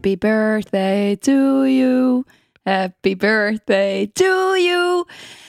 Happy birthday to you. Happy birthday to you.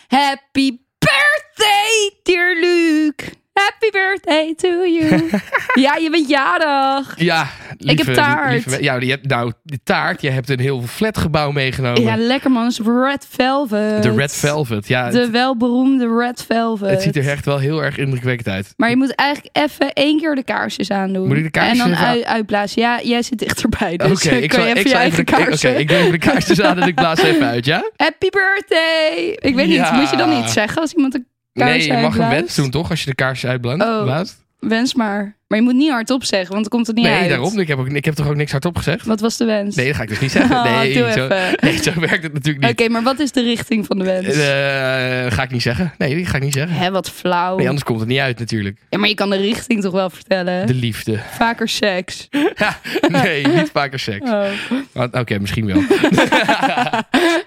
Happy birthday, dear Luc. Happy birthday to you. ja, je bent jarig. Ja, lieve, heb taart. lieve- ja, je hebt, nou, de taart. Je hebt een heel flatgebouw meegenomen. Ja, lekker man. Red Velvet. de Red Velvet. Ja, De welberoemde Red Velvet. het ziet er echt wel heel erg indrukwekkend uit. Maar je moet eigenlijk even één keer de kaarsjes aandoen. Moet ik de kaarsjes En dan uit, uitblazen. Ja, jij zit dichterbij. Dus Oké, ik, zal- je ik, even je zal eigen even de- ik- oké, ik doe even de kaarsjes aan en ik blaas even uit, ja? Happy birthday! Ik weet Ja. niet, moet je dan iets zeggen als iemand een kaars Nee, je mag een wens doen, toch? Als je de kaarsjes uitblaast. Oh. Wens maar. Maar je moet niet hardop zeggen, want dan komt het niet Nee, uit. daarom. Ik heb, ook, ik heb toch ook niks hardop gezegd? Wat was de wens? Nee, dat ga ik dus niet zeggen. Oh, Nee, zo, nee zo werkt het natuurlijk Oké, niet. maar wat is de richting van de wens? Eh, ga ik niet zeggen. Nee, die ga ik niet zeggen. Hè, wat flauw. Nee, anders komt het niet uit natuurlijk. Ja, maar je kan de richting toch wel vertellen? De liefde. Vaker seks. nee, niet vaker seks. Oh. Oké, misschien wel.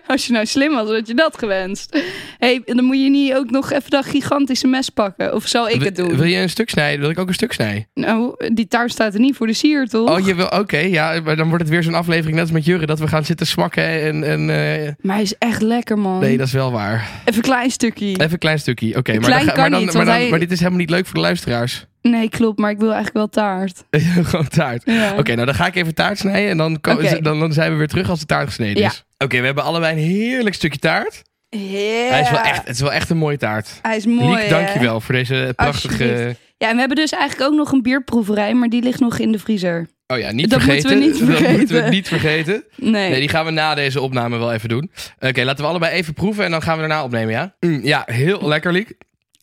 Als je nou slim was, had je dat gewenst. hey, dan moet je niet ook nog even dat gigantische mes pakken. Of zal ik het doen? Wil je een stuk snijden? Wil ik ook een stuk snijden? Nou, die taart staat er niet voor de sier, toch? Oh, je wil, oké, ja, maar dan wordt het weer zo'n aflevering net als met Jurre, dat we gaan zitten smakken en, en eh, Maar hij is echt lekker, man. nee, dat is wel waar. Even een klein stukje. Even een klein stukje, oké, maar, Klein dan maar, niet, maar, dan- hij- maar dit is helemaal niet leuk voor de luisteraars. Nee, klopt, maar ik wil eigenlijk wel taart. Gewoon taart. Ja. Oké, nou dan ga ik even taart snijden en dan, dan, dan zijn we weer terug als de taart gesneden Ja. is. Oké, we hebben allebei een heerlijk stukje taart. Yeah. Hij is wel echt, het is wel echt een mooie taart. Hij is mooi, Liek, dankjewel voor deze prachtige... Ja, en we hebben dus eigenlijk ook nog een bierproeverij, maar die ligt nog in de vriezer. Oh ja, niet Dat vergeten. moeten we niet Dat moeten we vergeten. niet vergeten. Nee. Nee, die gaan we na deze opname wel even doen. Oké, laten we allebei even proeven en dan gaan we daarna opnemen, ja? Mm, ja, heel lekker, Liek.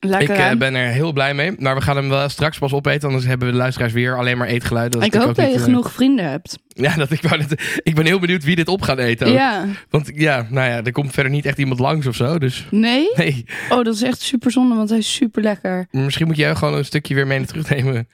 Lekker, ik eh, ben er heel blij mee. Maar we gaan hem wel straks pas opeten, anders hebben we de luisteraars weer alleen maar eetgeluiden. Dat ik hoop dat je niet, genoeg vrienden hebt. eh, ja, dat ik, wou net- ik ben heel benieuwd wie dit op gaat eten. ook. Ja. Want ja, nou ja, er komt verder niet echt iemand langs of zo. Dus Nee? nee, Oh, dat is echt super zonde, want hij is super lekker. misschien moet jij gewoon een stukje weer mee terugnemen.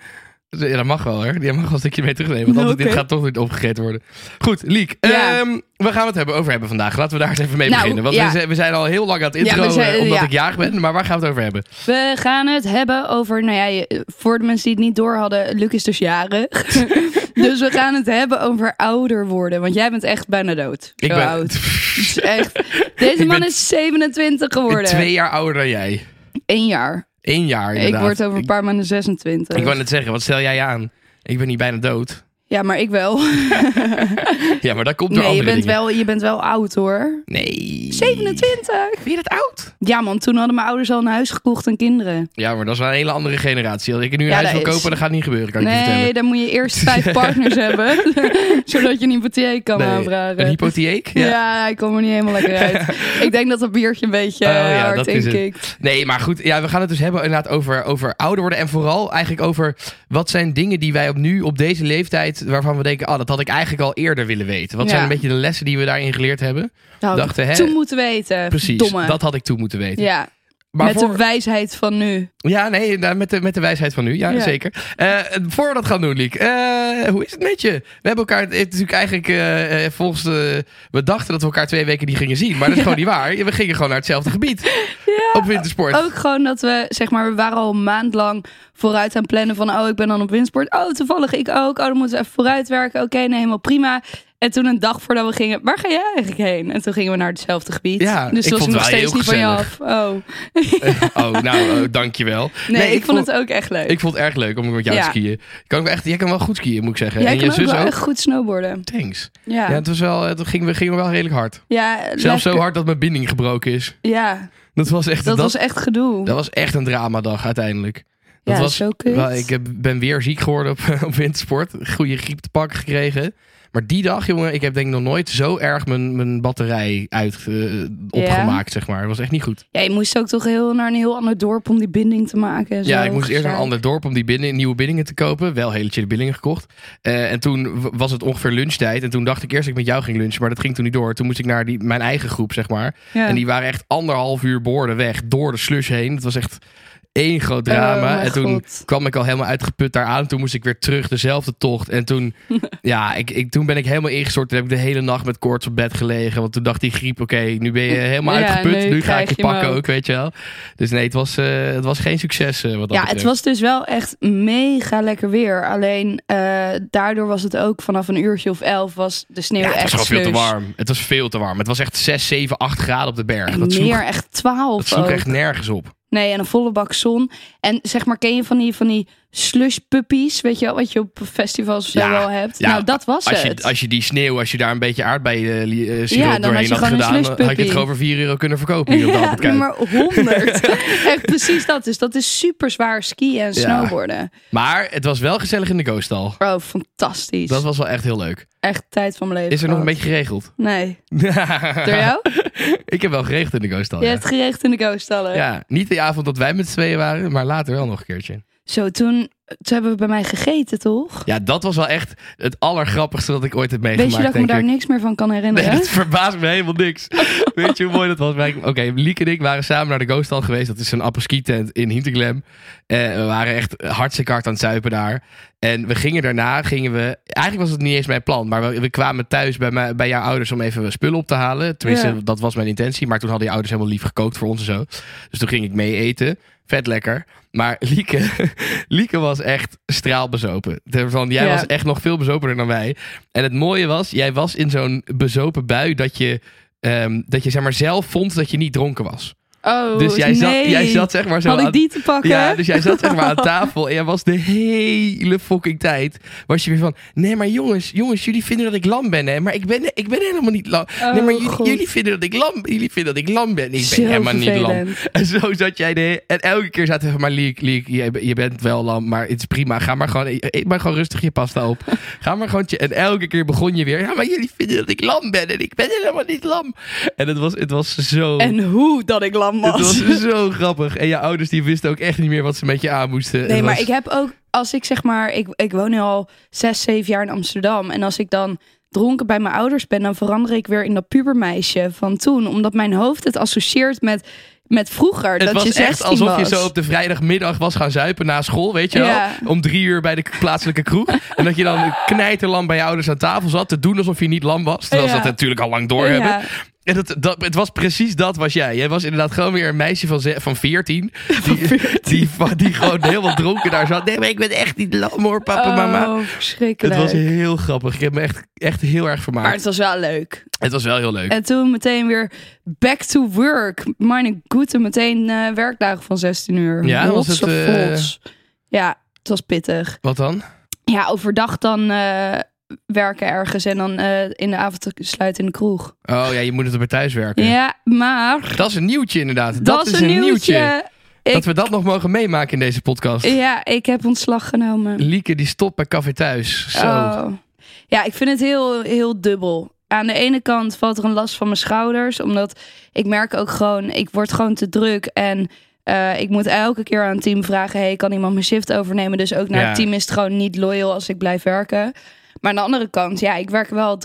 Ja, dat mag wel hoor. Die mag wel een stukje mee terugnemen. Want anders, dit gaat toch niet opgegeten worden. Goed, Liek. Ja. ehm, waar gaan we het hebben over hebben vandaag? Laten we daar eens even mee Nou, beginnen. Want ja. we, zijn, we zijn al heel lang aan het intro, we zijn- eh, omdat ik jaag ben. Maar waar gaan we het over hebben? We gaan het hebben over, nou ja, voor de mensen die het niet door hadden, Luc is dus jarig. dus we gaan het hebben over ouder worden, want jij bent echt bijna dood. Ik Zo ben oud. Echt, deze man is 27 geworden. twee jaar ouder dan jij. Eén jaar. Eén jaar inderdaad. Ik word over een paar maanden 26. Ik, ik wou net zeggen, wat stel jij aan? Ik ben niet bijna dood. Ja, maar ik wel. Ja, maar dat komt door Nee, je bent, dingen. wel, je bent wel oud hoor. Nee. 27? Vind je dat oud? Ja man, toen hadden mijn ouders al een huis gekocht en kinderen. Ja, maar dat is wel een hele andere generatie. Als ik nu een Ja, huis wil dat is- kopen, dan gaat niet gebeuren, kan ik je Nee, vertellen. dan moet je eerst vijf partners hebben. zodat je een hypotheek kan Nee, aanvragen. Een hypotheek? Ja. hij komt er niet helemaal lekker uit. ik denk dat dat biertje een beetje Oh, ja, eh, hard dat inkikt. Nee, maar goed. Ja, we gaan het dus hebben inderdaad over, over ouder worden. En vooral eigenlijk over wat zijn dingen die wij op nu, op deze leeftijd, waarvan we denken, ah, dat had ik eigenlijk al eerder willen weten. Wat Ja. zijn een beetje de lessen die we daarin geleerd hebben? Nou, Dachten, hè? toen moeten weten. Precies, Domme. dat had ik toen moeten weten. Ja, maar met voor- de wijsheid van nu. Ja, nee, nou, met de, met de wijsheid van nu. Ja, Ja. zeker. Eh, voor we dat gaan doen, Liek. eh, hoe is het met je? We hebben elkaar het is natuurlijk eigenlijk eh, volgens de... We dachten dat we elkaar twee weken niet gingen zien. Maar dat is gewoon niet waar. We gingen gewoon naar hetzelfde gebied. Op wintersport. Ook gewoon dat we, zeg maar, we waren al een maand lang vooruit aan plannen van, oh, ik ben dan op windsport. Oh, toevallig ik ook. Oh, dan moeten we even vooruit werken. Oké, nee, helemaal prima. En toen een dag voordat we gingen, waar ga jij eigenlijk heen? En toen gingen we naar hetzelfde gebied. Ja, dus ik toen was ik nog wel steeds niet van je af. Oh. Oh, nou, oh, dankjewel. Nee, ik, vond het ook echt leuk. Ik vond het erg leuk om met jou Ja. te skiën. Ik kan ook echt, jij kan wel goed skiën, moet ik zeggen. Jij en kan je ook zus wel ook. echt goed snowboarden. Thanks. Ja, Ja, ja, het, was wel, het ging, we gingen wel redelijk hard. Zelfs zo hard dat mijn binding gebroken is. Ja, Dat was echt, dat, dat, was echt gedoe. dat was echt een dramadadag uiteindelijk. Dat Ja, was, zo kut. wel, ik heb, ben weer ziek geworden op, op wintersport. Goede griep te pakken gekregen. Maar die dag, jongen, ik heb denk ik nog nooit zo erg mijn, mijn batterij uit eh, opgemaakt, zeg maar. Het was echt niet goed. Ja, je moest ook toch heel naar een heel ander dorp om die binding te maken. en Ja, zo. ik moest eerst naar een ander dorp om die nieuwe bindingen te kopen. Wel hele chille bindingen gekocht. Eh, en toen was het ongeveer lunchtijd. En toen dacht ik eerst dat ik met jou ging lunchen, maar dat ging toen niet door. Toen moest ik naar die, mijn eigen groep, zeg maar. Ja. En die waren echt anderhalf uur boorden weg door de slush heen. Het was echt één groot drama. Oh, en toen God. kwam ik al helemaal uitgeput daar aan. Toen moest ik weer terug, dezelfde tocht. En toen, ja, ik, ik, toen ben ik helemaal ingestort. Toen heb ik de hele nacht met koorts op bed gelegen. Want toen dacht die griep, oké, nu ben je helemaal Ja, uitgeput. nu Nu ga ik je pakken ook. ook, weet je wel. Dus nee, het was, eh, het was geen succes eh, wat dat Ja, het was dus wel echt mega lekker weer. Alleen eh, daardoor was het ook vanaf een uurtje of elf was de sneeuw Ja, het was echt gewoon veel te warm. Het was veel te warm. Het was echt 6, 7, 8 graden op de berg. En dat meer echt twaalf dat sloeg ook. echt nergens op. Nee, en een volle bak zon. En zeg maar, ken je van die, van die slush puppies? Weet je wel, wat je op festivals zo Ja, wel hebt? ja, nou, dat was Als het. je, als je die sneeuw, als je daar een beetje aardbeien siroop Ja, dan had doorheen je had een gedaan, had je het gewoon voor 4 euro kunnen verkopen. hier op de ja, Kuip. maar 100. Echt precies dat. Dus dat is super zwaar skiën en snowboarden. Maar het was wel gezellig in de Ghost-al. Oh, fantastisch. Dat was wel echt heel leuk. echt tijd van mijn leven. Is er nog een beetje geregeld? Nee. Door jou? Ik heb wel geregeld in de Ghost-al. Je hebt gerecht in de Ghost-stallen. ja, niet de avond dat wij met z'n tweeën waren, maar later wel nog een keertje. Zo, toen, toen hebben we bij mij gegeten, toch? Ja, dat was wel echt het allergrappigste dat ik ooit heb meegemaakt, Weet je dat ik me daar ik. niks meer van kan Nee, herinneren? dat verbaast me helemaal niks. Weet je hoe mooi dat was? Oké, Lieke en ik waren samen naar de Ghost Hall geweest. Dat is een apres-ski tent in Hinterglemm. Eh, we waren echt hartstikke hard aan het zuipen daar. En we gingen daarna, gingen we... Eigenlijk was het niet eens mijn plan. Maar we, we kwamen thuis bij, mij, bij jouw ouders om even spullen op te halen. Tenminste, Ja. dat was mijn intentie. Maar toen hadden je ouders helemaal lief gekookt voor ons en zo. Dus toen ging ik mee eten. Vet lekker. Maar Lieke, Lieke was echt straalbezopen. Van, jij Ja. was echt nog veel bezopener dan wij. En het mooie was, jij was in zo'n bezopen bui dat je, ehm, dat je zeg maar zelf vond dat je niet dronken was. Oh, Dus jij, zat, jij zat zeg maar zo Had ik die te pakken? ja, dus jij zat zeg maar aan tafel en jij was de hele fucking tijd. Was je weer van, nee maar jongens, jongens, jullie vinden dat ik lam ben hè. Maar ik ben, ik ben helemaal niet lam. Oh, nee maar jullie, God. jullie vinden dat ik lam, jullie vinden dat ik lam ben. Ik ben Zo helemaal niet lam. En zo zat jij de En elke keer zaten we van, maar Liek, Liek, je, je bent wel lam, maar het is prima. Ga maar gewoon, eet maar gewoon rustig je pasta op. Ga maar gewoon... En elke keer begon je weer, ja, maar jullie vinden dat ik lam ben. En ik ben helemaal niet lam. En het was, het was zo... En hoe dat ik lam het was. was zo grappig. En je ouders die wisten ook echt niet meer wat ze met je aan moesten. Nee, Het maar was- ik heb ook, als ik zeg maar, ik, ik woon nu al zes, zeven jaar in Amsterdam. En als ik dan dronken bij mijn ouders ben, dan verander ik weer in dat pubermeisje van toen. Omdat mijn hoofd het associeert met, met vroeger. Het dat was je echt 16 alsof je zo op de vrijdagmiddag was gaan zuipen na school, weet je wel? Ja. Om drie uur bij de plaatselijke kroeg. en dat je dan knijterlam bij je ouders aan tafel zat te doen alsof je niet lam was. Terwijl ze dat natuurlijk al lang door hebben. Ja. En dat, dat, het was precies dat was jij. Jij was inderdaad gewoon weer een meisje van, van 14. Die, die, die, gewoon helemaal dronken daar zat. Nee, maar ik ben echt niet lam hoor, papa, mama. Oh, Het verschrikkelijk. was heel grappig. Ik heb me echt, echt heel erg vermaakt. Maar het was wel leuk. Het was wel heel leuk. En toen meteen weer back to work. Mijn goede, meteen eh, werkdagen van 16 uur. Ja, was het, rots. Ja, het was pittig. Wat dan? Ja, overdag dan eh, werken ergens en dan eh, in de avond sluiten in de kroeg. Oh ja, je moet het bij thuis werken. Ja, maar Dat is een nieuwtje inderdaad. Dat, dat, is een nieuwtje. Ik, Dat we dat nog mogen meemaken in deze podcast. Ja, ik heb ontslag genomen. Lieke die stopt bij Café Thuis. Zo. Oh. Ja, ik vind het heel, heel dubbel. Aan de ene kant valt er een last van mijn schouders. Omdat ik merk ook gewoon, ik word gewoon te druk. En eh, ik moet elke keer aan het team vragen: hey, kan iemand mijn shift overnemen? Dus ook naar Ja. het team is het gewoon niet loyal als ik blijf werken. Maar aan de andere kant, ja, ik werk wel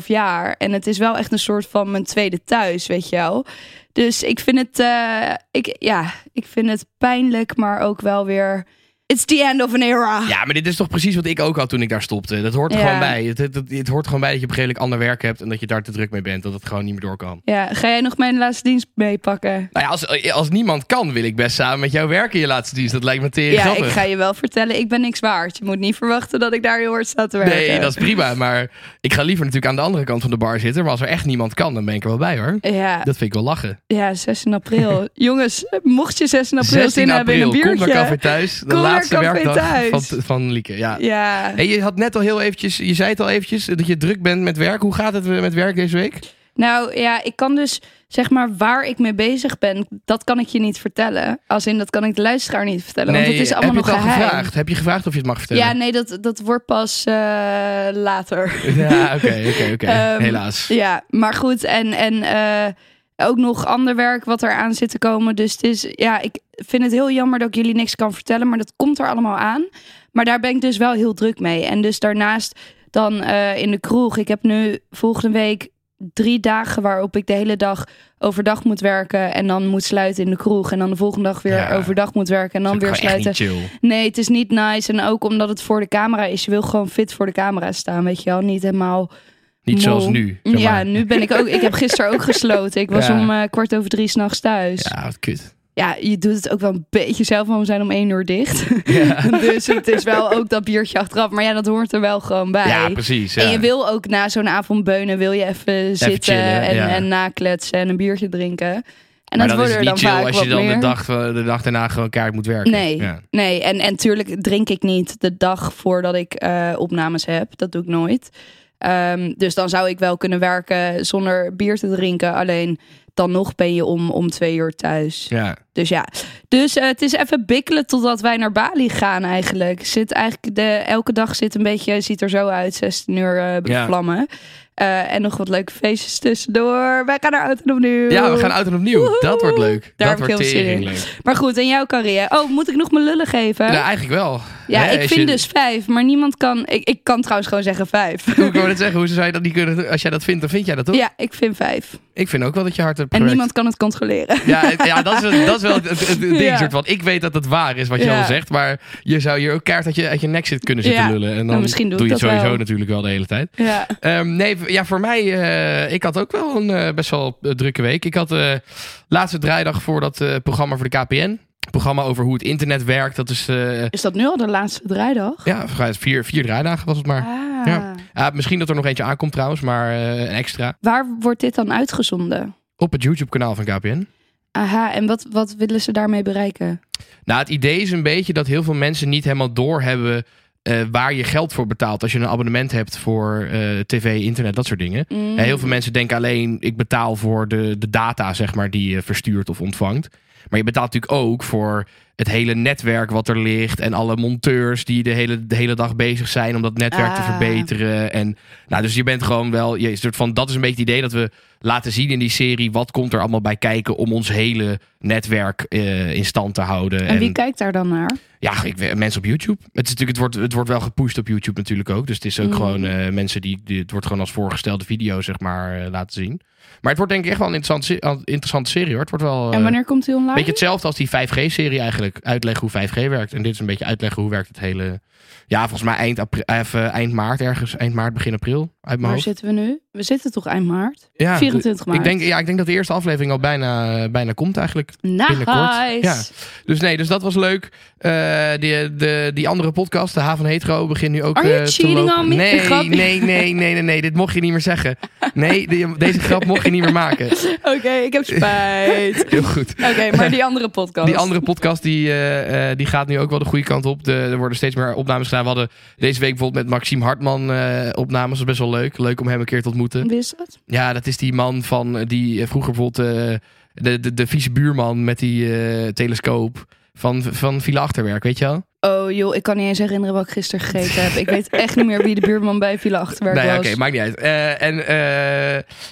3,5 jaar. En het is wel echt een soort van mijn tweede thuis, weet je wel. Dus ik vind het, eh, ik, ja, ik vind het pijnlijk, maar ook wel weer. It's the end of an era. Ja, maar dit is toch precies wat ik ook had toen ik daar stopte. Dat hoort er Ja. gewoon bij. Het, het, het, het hoort gewoon bij dat je op een redelijk ander werk hebt en dat je daar te druk mee bent. Dat het gewoon niet meer door kan. Ja, ga jij nog mijn laatste dienst meepakken? Nou ja, als, als niemand kan, wil ik best samen met jou werken in je laatste dienst. Dat lijkt me tering Ja, grappig. ik ga je wel vertellen, ik ben niks waard. Je moet niet verwachten dat ik daar heel hard sta te werken. Nee, dat is prima. Maar ik ga liever natuurlijk aan de andere kant van de bar zitten. Maar als er echt niemand kan, dan ben ik er wel bij hoor. Ja, Dat vind ik wel lachen. ja, 16 april. Jongens, mocht je 16 april 16 zin hebben in een april, kom biertje. naar Café Thuis. De laatste Café werkdag Thuis. van, van Lieke. Ja. Ja, Hey, je had net al heel eventjes, je zei het al eventjes, dat je druk bent met werk. Hoe gaat het met werk deze week? Nou ja, ik kan dus zeg maar waar ik mee bezig ben, dat kan ik je niet vertellen. Als in dat kan ik de luisteraar niet vertellen, want het is allemaal heb je nog het al geheim. gevraagd? Heb je gevraagd of je het mag vertellen? Ja, nee, dat, dat wordt pas eh, later. Ja, oké, oké, oké. Ehm, Helaas. Ja, maar goed. En, en eh, ook nog ander werk wat er aan zit te komen. Dus het is, ja, ik vind het heel jammer dat ik jullie niks kan vertellen. Maar dat komt er allemaal aan. Maar daar ben ik dus wel heel druk mee. En dus daarnaast dan eh, in de kroeg. Ik heb nu volgende week drie dagen waarop ik de hele dag overdag moet werken. En dan moet sluiten in de kroeg. En dan de volgende dag weer Ja. overdag moet werken. En dan weer sluiten. Nee, het is niet nice. En ook omdat het voor de camera is. Je wil gewoon fit voor de camera staan. Weet je wel, niet helemaal Niet Mol. zoals nu. zeg ja, nu ben ik ook. Ik heb gisteren ook gesloten. Ik was Ja. om eh, kwart over drie s'nachts thuis. Ja. Ja, wat kut. je doet het ook wel een beetje zelf, want we zijn om één uur dicht. Ja, dus het is wel ook dat biertje achteraf. Maar ja, dat hoort er wel gewoon bij. ja precies. Ja. En je wil ook na zo'n avond beunen, wil je even, zitten chillen, en, ja. en nakletsen en een biertje drinken. En maar dat het er dan chill vaak als je dan meer. de dag, de dag daarna gewoon keihard moet werken. Nee, Ja. nee. En, en tuurlijk drink ik niet de dag voordat ik eh, opnames heb. Dat doe ik nooit. Ehm, dus dan zou ik wel kunnen werken zonder bier te drinken. Alleen dan nog ben je om, om twee uur thuis. Ja. Dus ja, dus eh, het is even bikkelen totdat wij naar Bali gaan eigenlijk. Zit eigenlijk de, elke dag zit een beetje, ziet er zo uit, 16 uur eh Ja. Eh, en nog wat leuke feestjes tussendoor. Wij gaan naar Oud en Opnieuw. ja, we gaan oud en opnieuw. Woehoe. Dat wordt leuk. Daar dat wordt heel zin tering in. leuk. Maar goed, en jouw carrière. Oh, moet ik nog mijn lullen geven? Ja, eigenlijk wel. Ja, Hè, ik vind je- dus vijf, maar niemand kan. Ik, ik kan trouwens gewoon zeggen vijf. Hoe kan het zeggen? Hoe zou je dat niet kunnen? Als jij dat vindt, dan vind jij dat toch? Ja, ik vind vijf. Ik vind ook wel dat je hard hebt En niemand kan het controleren. Ja, het- ja dat, is, wel- dat is wel het, het- het ding. Ja. Soort van, ik weet dat het waar is wat je Ja. al zegt. Maar je zou hier ook kaart uit je, uit je nek zitten kunnen zitten Ja. lullen. En dan Nou, misschien doe doe je het dat sowieso wel. natuurlijk wel de hele tijd. Ja. Ehm, nee, ja, voor mij, eh, ik had ook wel een eh, best wel eh, drukke week. Ik had de laatste draaidag voor dat programma voor de KPN. Programma over hoe het internet werkt. Dat is, Is dat nu al de laatste draaidag? ja, vier, vier draaidagen was het maar. Ah. Ja. Misschien dat er nog eentje aankomt trouwens, maar een extra. Waar wordt dit dan uitgezonden? Op het YouTube-kanaal van KPN. Aha, en wat, wat willen ze daarmee bereiken? Nou, het idee is een beetje dat heel veel mensen niet helemaal doorhebben eh waar je geld voor betaalt. Als je een abonnement hebt voor eh, tv, internet, dat soort dingen. Mm. Ja, heel veel mensen denken alleen, ik betaal voor de, de data, zeg maar, die je verstuurt of ontvangt. Maar je betaalt natuurlijk ook voor het hele netwerk wat er ligt. En alle monteurs die de hele, de hele dag bezig zijn om dat netwerk te Ah. verbeteren. En, nou, dus je bent gewoon wel, je soort van, dat is een beetje het idee dat we laten zien in die serie. Wat komt er allemaal bij kijken om ons hele netwerk eh, in stand te houden. En wie kijkt daar dan naar? Ja, ik, mensen op YouTube. Het, is natuurlijk, het, wordt, het wordt wel gepusht op YouTube natuurlijk ook. Dus het is ook Mm. gewoon eh, mensen die, die... Het wordt gewoon als voorgestelde video, zeg maar, eh, laten zien. Maar het wordt denk ik echt wel een interessante, serie, hoor. Het wordt wel... En wanneer komt hij online? beetje hetzelfde als die 5G-serie eigenlijk. Uitleggen hoe 5G werkt. En dit is een beetje uitleggen hoe werkt het hele... Ja, volgens mij eind, april, eh, even eind maart ergens. Eind maart, begin april. Uit mijn Waar hoofd. zitten we nu? We zitten toch eind maart? Ja, 24 maart. ik denk, ja, ik denk dat de eerste aflevering al bijna, bijna komt eigenlijk. nice. binnenkort. Ja. Dus nee, dus dat was leuk. Eh, die, de, die andere podcast, de H van Hetero, begint nu ook Are you eh, te cheating lopen. on me? Nee, nee, nee, nee, nee, nee, dit mocht je niet meer zeggen. Nee, die- deze grap mocht je niet meer maken. Oké, ik heb spijt. Heel goed. Oké, maar die andere podcast. Die andere podcast die, eh, eh, die gaat nu ook wel de goede kant op. De, er worden steeds meer opnames gedaan. We hadden deze week bijvoorbeeld met Maxime Hartman eh, opnames. Dat is best wel leuk. Leuk om hem een keer te ontmoeten. Wie is dat? Ja, dat is die man van eh, die eh, vroeger bijvoorbeeld eh, de, de, de vieze buurman met die telescoop van, van Villa Achterwerk, weet je wel? Oh joh, ik kan niet eens herinneren wat ik gisteren gegeten heb. Ik weet echt niet meer wie de buurman bij Villa Achterwerk Nee, was. oké, maakt niet uit. En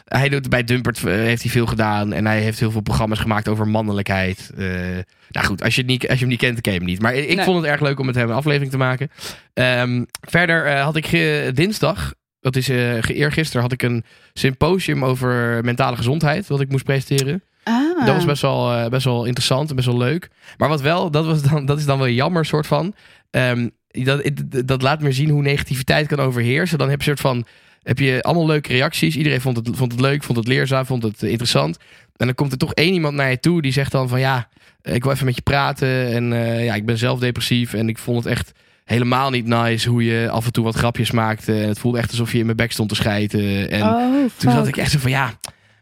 hij doet bij Dumpert heeft hij veel gedaan en hij heeft heel veel programma's gemaakt over mannelijkheid. Nou goed, als je, het niet, als je hem niet kent, ken je hem niet. Maar ik Nee. vond het erg leuk om met hem een aflevering te maken. Ehm, verder had ik dinsdag, dat is uh, eergisteren, had ik een symposium over mentale gezondheid, wat ik moest presenteren. Ah. Dat was best wel, eh, best wel interessant en best wel leuk. Maar wat wel, dat, was dan, dat is dan wel jammer, soort van. Ehm, dat, dat laat meer zien hoe negativiteit kan overheersen. Dan heb je soort van. Heb je allemaal leuke reacties. Iedereen vond het, vond het leuk, vond het leerzaam, vond het eh, interessant. En dan komt er toch één iemand naar je toe die zegt dan van ja, ik wil even met je praten. En eh, ja, ik ben zelf depressief. En ik vond het echt helemaal niet nice hoe je af en toe wat grapjes maakte. En het voelde echt alsof je in mijn bek stond te schijten. En oh, toen zat ik echt zo van ja,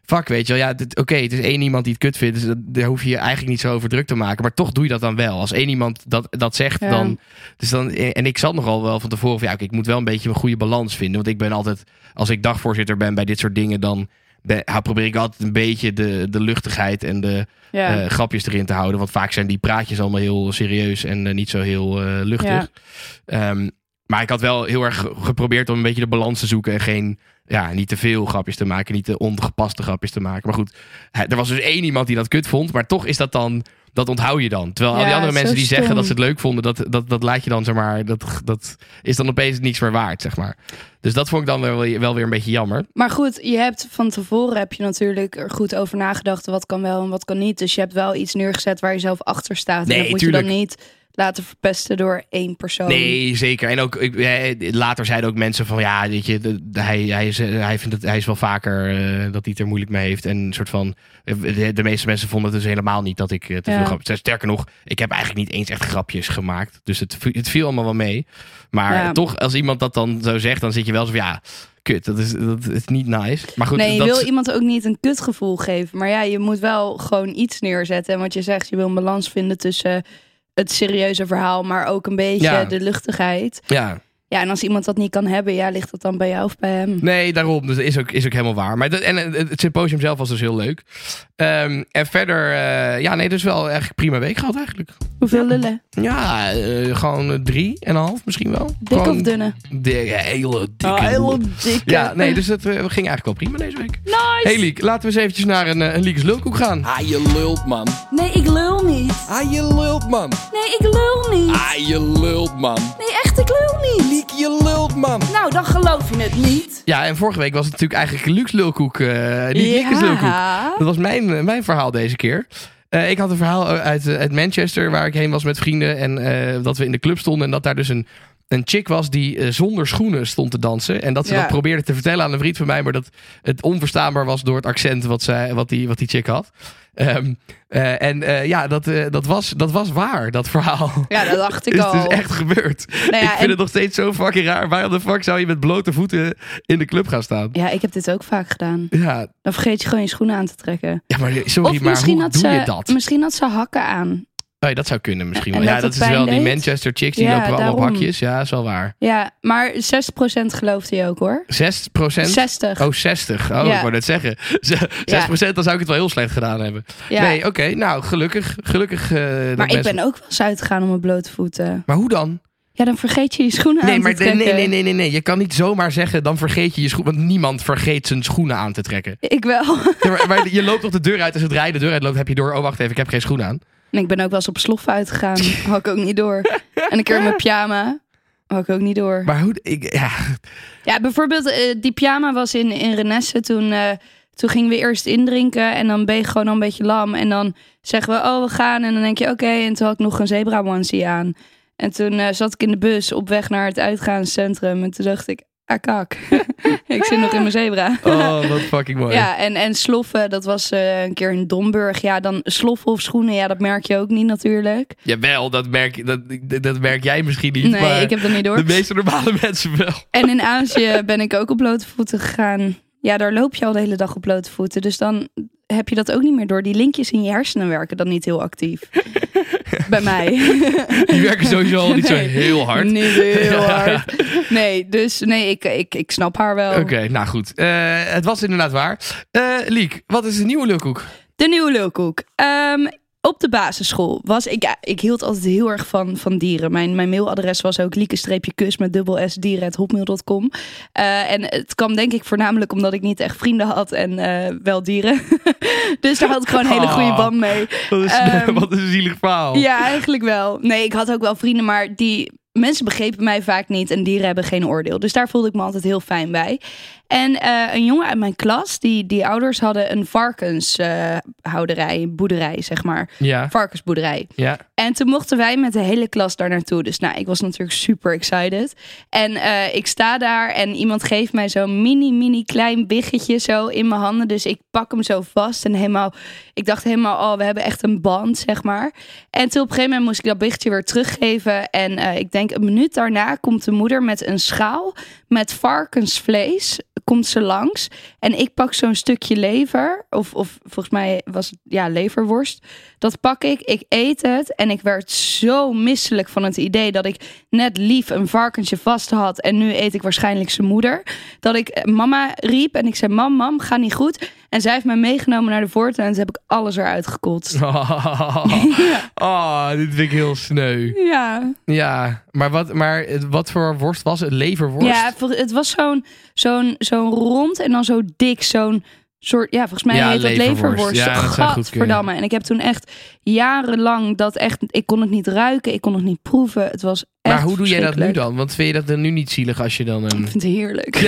fuck weet je wel. Ja, oké, het is één iemand die het kut vindt. Dus dat- daar hoef je je eigenlijk niet zo over druk te maken. Maar toch doe je dat dan wel. Als één iemand dat, dat zegt, Ja. dan, dus dan... En ik zat nogal wel van tevoren van ja, oké, ik moet wel een beetje een goede balans vinden. Want ik ben altijd, als ik dagvoorzitter ben bij dit soort dingen, dan hou- probeer ik altijd een beetje de, de luchtigheid en de Ja. eh, grapjes erin te houden. Want vaak zijn die praatjes allemaal heel serieus en eh, niet zo heel eh, luchtig. Ja. Ehm, maar ik had wel heel erg ge- geprobeerd om een beetje de balans te zoeken. En geen, ja, niet te veel grapjes te maken. Niet te ongepaste grapjes te maken. Maar goed, er was dus één iemand die dat kut vond. Maar toch is dat dan, dat onthoud je dan. Terwijl al die Ja, andere mensen die zeggen dat ze het leuk vonden. Dat, dat, dat laat je dan, zeg maar, dat, dat is dan opeens niks meer waard, zeg maar. Dus dat vond ik dan wel, weer- wel weer een beetje jammer. Maar goed, je hebt van tevoren heb je natuurlijk er goed over nagedacht. Wat kan wel en wat kan niet. Dus je hebt wel iets neergezet waar je zelf achter staat. Nee, en dat moet je dan niet laten verpesten door één persoon. Nee, zeker. En ook ik, eh, later zeiden ook mensen van ja, weet je, de- de- hij, hij, is, eh, hij, vindt het, hij is wel vaker eh, dat hij het er moeilijk mee heeft. En een soort van. De, de meeste mensen vonden het dus helemaal niet dat ik te Ja. veel grapjes. Sterker nog, ik heb eigenlijk niet eens echt grapjes gemaakt. Dus het, het viel allemaal wel mee. Maar Ja. toch, als iemand dat dan zo zegt, dan zit je wel zo van ja, kut, dat is, dat is niet nice. Maar goed, nee, je dat, wil iemand ook niet een kutgevoel geven. Maar ja, je moet wel gewoon iets neerzetten. En wat je zegt, je wil een balans vinden tussen het serieuze verhaal, maar ook een beetje Ja. de luchtigheid. ja. Ja, en als iemand dat niet kan hebben, ja, ligt dat dan bij jou of bij hem? Nee, daarom. Dus dat is ook, is ook helemaal waar. Maar dat, en het, het symposium zelf was dus heel leuk. Ehm, en verder, eh, ja, nee, dus wel echt prima week gehad eigenlijk. Hoeveel lullen? Ja, eh, gewoon eh, drie en een half misschien wel. Dik Gewoon of dunne? De, hele dikke. Oh, hele dikke. Ja, nee, dus het eh, ging eigenlijk wel prima deze week. Nice! Hey Liek, laten we eens eventjes naar een, eh, een Liekes Lulkoek gaan. Ah, je lult, man. Nee, ik lul niet. Ah, je lult, man. Nee, ik lul niet. Ah, je lult, man. Nee, echt, ik lul niet. Je lult, man. Nou, dan geloof je het niet. Ja, en vorige week was het natuurlijk eigenlijk luxe lulkoek. eh niet Liekes Lulkoek. Dat was mijn, eh, mijn verhaal deze keer. Eh, ik had een verhaal uit, uit Manchester waar ik heen was met vrienden. En eh, dat we in de club stonden. En dat daar dus een, een chick was die eh, zonder schoenen stond te dansen. En dat ze Ja. dat probeerde te vertellen aan een vriend van mij. Maar dat het onverstaanbaar was door het accent wat, zij, wat, die, wat die chick had. Ehm, eh, en eh, ja, dat, eh, dat, was, dat was waar, dat verhaal. Ja, dat dacht ik Is al. dus echt gebeurd. Nou ja, ik vind en- het nog steeds zo fucking raar. Waarom de fuck zou je met blote voeten in de club gaan staan? Ja, ik heb dit ook vaak gedaan. Ja, Dan vergeet je gewoon je schoenen aan te trekken. ja maar sorry, of maar hoe had doe ze, je dat? Misschien had ze hakken aan. Oh, ja, dat zou kunnen misschien En. Ja, dat is wel die? Manchester chicks, die Ja, lopen allemaal op daarom. hakjes. Ja, is wel waar. Ja, maar 60% geloofde je ook hoor. 6 procent? 60. Oh, 60. Oh, Ja. ik wou net zeggen. 6 procent, dan zou ik het wel heel slecht gedaan hebben. Nee, oké. nou, gelukkig. gelukkig eh, maar ik mensen- ben ook wel eens uitgegaan om mijn blote voeten. Maar hoe dan? Ja, dan vergeet je je schoenen Nee, aan maar te nee, trekken. nee, nee, nee, nee. Je kan niet zomaar zeggen, dan vergeet je je schoenen. Want niemand vergeet zijn schoenen aan te trekken. Ik wel. Ja, maar, maar je loopt toch de deur uit. Als het rijden de deur uitloopt, heb je door. Oh, wacht even, ik heb geen schoenen aan. En ik ben ook wel eens op sloffen uitgegaan. Had ik ook niet door. En een keer in mijn pyjama. Had ik ook niet door. Maar hoe... Ik, ja, Ja, bijvoorbeeld eh, die pyjama was in, in Renesse. Toen, eh, toen gingen we eerst indrinken. En dan ben je gewoon al een beetje lam. En dan zeggen we, oh, we gaan. En dan denk je, oké. En toen had ik nog een zebra onesie aan. En toen eh, zat ik in de bus op weg naar het uitgaanscentrum. En toen dacht ik, kak. ik zit nog in mijn zebra. oh, wat fucking mooi. Ja, en, en sloffen, dat was eh, een keer in Domburg. Ja, dan sloffen of schoenen, ja, dat merk je ook niet natuurlijk. Jawel, dat merk, dat, dat merk jij misschien niet. Nee, maar ik heb dat niet door. de meeste normale mensen wel. En in Azië ben ik ook op blote voeten gegaan. Ja, daar loop je al de hele dag op blote voeten. Dus dan heb je dat ook niet meer door. Die linkjes in je hersenen werken dan niet heel actief. Bij mij. Die werken sowieso al niet zo heel hard. Niet heel hard. Nee, dus nee, ik, ik, ik snap haar wel. Oké, nou goed. Eh, het was inderdaad waar. Eh Liek, wat is de nieuwe lulkoek? De nieuwe lulkoek. Ehm, op de basisschool was ik, ja, ik hield altijd heel erg van, van dieren. Mijn, mijn mailadres was ook lieke-kus met dubbel s dieren.hotmail.com. Eh en het kwam denk ik voornamelijk omdat ik niet echt vrienden had en eh, wel dieren. dus daar had ik gewoon een hele goede Oh. band mee. Wat is, Ehm, wat een zielig verhaal. Ja, eigenlijk wel. Nee, ik had ook wel vrienden, maar die mensen begrepen mij vaak niet en dieren hebben geen oordeel. Dus daar voelde ik me altijd heel fijn bij. En eh, een jongen uit mijn klas, die, die ouders hadden een varkenshouderij, boerderij, zeg maar. Ja, Varkensboerderij. ja. En toen mochten wij met de hele klas daar naartoe. Dus nou, ik was natuurlijk super excited. En eh, ik sta daar en iemand geeft mij zo'n mini, mini klein biggetje zo in mijn handen. Dus ik pak hem zo vast en helemaal... Ik dacht helemaal, oh, we hebben echt een band, zeg maar. En toen op een gegeven moment moest ik dat biggetje weer teruggeven. En eh, ik denk een minuut daarna komt de moeder met een schaal met varkensvlees. Komt ze langs. En ik pak zo'n stukje lever. Of, of volgens mij was het ja, leverworst. Dat pak ik, ik eet het en ik werd zo misselijk van het idee dat ik net lief een varkensje vast had en nu eet ik waarschijnlijk zijn moeder. Dat ik eh, mama riep en ik zei, mam, mam, ga niet goed. En zij heeft mij meegenomen naar de voortuin. En heb ik alles eruit gekotst. Oh, dit vind ik heel sneu. Ja, Ja, maar wat, maar wat voor worst was het? Leverworst? ja het was zo'n zo'n zo'n rond en dan zo dik. Zo'n soort, ja, volgens mij Ja, heet dat leverworst. leverworst. Ja, Gadverdamme. En ik heb toen echt jarenlang dat echt... Ik kon het niet ruiken, ik kon het niet proeven. Het was echt maar hoe doe jij dat nu dan? Want vind je dat dan nu niet zielig als je dan Ik een... vind het heerlijk.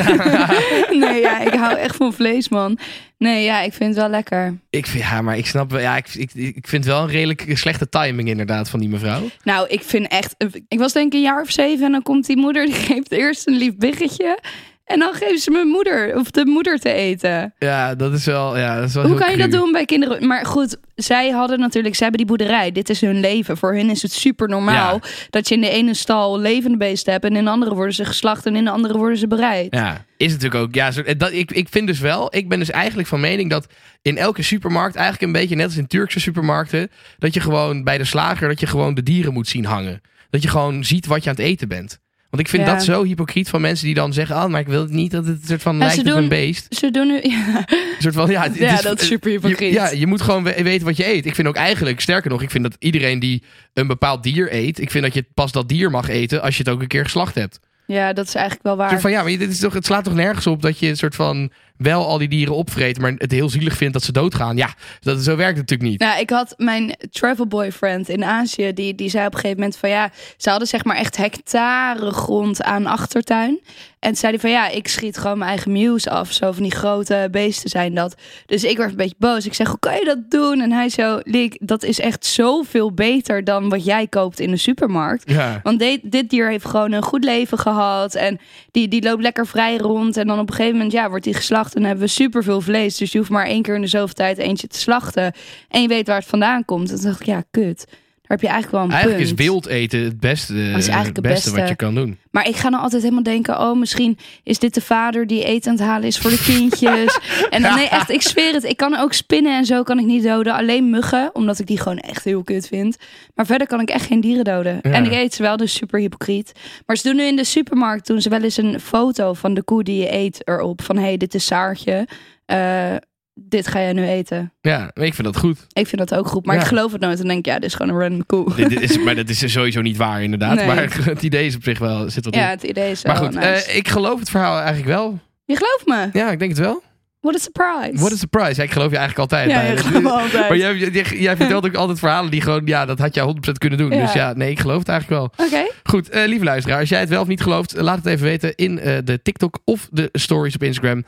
nee, ja, ik hou echt van vlees, man. Nee, ja, ik vind het wel lekker. Ik vind, ja, maar ik snap wel, ja, ik, ik, ik vind wel een redelijk slechte timing inderdaad van die mevrouw. Nou, ik vind echt... Ik was denk ik een jaar of zeven en dan komt die moeder... die geeft eerst een lief biggetje... En dan geeft ze mijn moeder of de moeder te eten. Ja, dat is wel, ja, dat is wel Hoe kan je dat doen bij kinderen? Maar goed, zij hadden natuurlijk, zij hebben die boerderij. Dit is hun leven. Voor hen is het super normaal dat je in de ene stal levende beesten hebt en in de andere worden ze geslacht en in de andere worden ze bereid. Ja, is natuurlijk ook. Ja, zo- dat, ik, ik vind dus wel, ik ben dus eigenlijk van mening dat in elke supermarkt, eigenlijk een beetje net als in Turkse supermarkten, dat je gewoon bij de slager, dat je gewoon de dieren moet zien hangen. Dat je gewoon ziet wat je aan het eten bent. Want ik vind Ja. dat zo hypocriet van mensen die dan zeggen, oh, maar ik wil het niet dat het een soort van Ja, lijkt op een beest. Ze doen nu. Ja, Een soort van, ja, het Ja, is- dat is super hypocriet. Je, ja, je moet gewoon we- weten wat je eet. Ik vind ook eigenlijk, sterker nog, ik vind dat iedereen die een bepaald dier eet, ik vind dat je pas dat dier mag eten als je het ook een keer geslacht hebt. ja, dat is eigenlijk wel waar. van, ja, maar dit is toch, het slaat toch nergens op dat je een soort van wel al die dieren opvreet, maar het heel zielig vindt dat ze doodgaan. Ja, dat, zo werkt het natuurlijk niet. Nou, ik had mijn travel boyfriend in Azië, die, die zei op een gegeven moment van ja, ze hadden zeg maar echt hectare grond aan achtertuin. En zei hij van ja, ik schiet gewoon mijn eigen mews af. Zo van die grote beesten zijn dat. Dus ik werd een beetje boos. Ik zeg, hoe kan je dat doen? En hij zo, Liek, dat is echt zoveel beter dan wat jij koopt in de supermarkt. Ja. Want dit, dit dier heeft gewoon een goed leven gehad. En die, die loopt lekker vrij rond. En dan op een gegeven moment ja, wordt die geslacht. En dan hebben we superveel vlees. Dus je hoeft maar één keer in de zoveel tijd eentje te slachten. En je weet waar het vandaan komt. En toen dacht ik, ja, kut. Heb je eigenlijk wel een Eigenlijk punt. is wild eten het beste, is eigenlijk het het beste, wat je kan doen. Maar ik ga dan altijd helemaal denken: oh, misschien is dit de vader die eten aan het halen is voor de kindjes. en dan, nee, echt, ik zweer het. Ik kan ook spinnen en zo kan ik niet doden. Alleen muggen, omdat ik die gewoon echt heel kut vind. Maar verder kan ik echt geen dieren doden. Ja. En ik eet ze wel, dus super hypocriet. Maar ze doen nu in de supermarkt doen ze wel eens een foto van de koe die je eet erop. Van hé, hey, dit is Saartje. Eh, dit ga jij nu eten. Ja, ik vind dat goed. Ik vind dat ook goed. Maar Ja. ik geloof het nooit. En denk ja, dit is gewoon een random koe. Dit, dit is, maar dat is sowieso niet waar, inderdaad. Nee. Maar het idee is op zich wel, zit wat Ja, in. het idee is Maar goed, nice. eh, ik geloof het verhaal eigenlijk wel. je gelooft me. Ja, ik denk het wel. What a surprise. What a surprise. Ja, ik geloof je eigenlijk altijd. Ja, bij. je altijd. Maar jij, jij, jij vertelt ook altijd verhalen die gewoon, ja, dat had jij 100% kunnen doen. Ja. Dus ja, nee, ik geloof het eigenlijk wel. Oké. Goed, eh, lieve luisteraar, als jij het wel of niet gelooft, laat het even weten in eh, de TikTok of de stories op Instagram.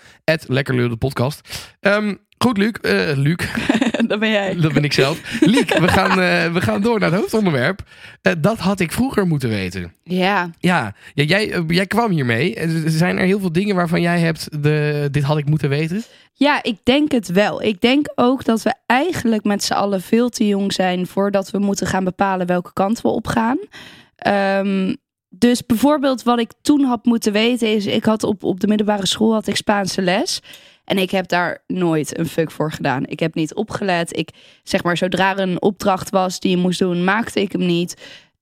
Lekkerlul de podcast. Ehm, goed, Luc. eh, Luc, dat ben jij. dat ben ik zelf. Liek, we gaan, eh, we gaan door naar het hoofdonderwerp. Eh, dat had ik vroeger moeten weten. Ja. Ja, ja jij, jij kwam hiermee. Zijn er heel veel dingen waarvan jij hebt, de, dit had ik moeten weten? ja, ik denk het wel. Ik denk ook dat we eigenlijk met z'n allen veel te jong zijn voordat we moeten gaan bepalen welke kant we op gaan. Ehm, dus bijvoorbeeld wat ik toen had moeten weten is, ik had op, op de middelbare school had ik Spaanse les. En ik heb daar nooit een fuck voor gedaan. Ik heb niet opgelet. Ik zeg maar, zodra er een opdracht was die je moest doen, maakte ik hem niet.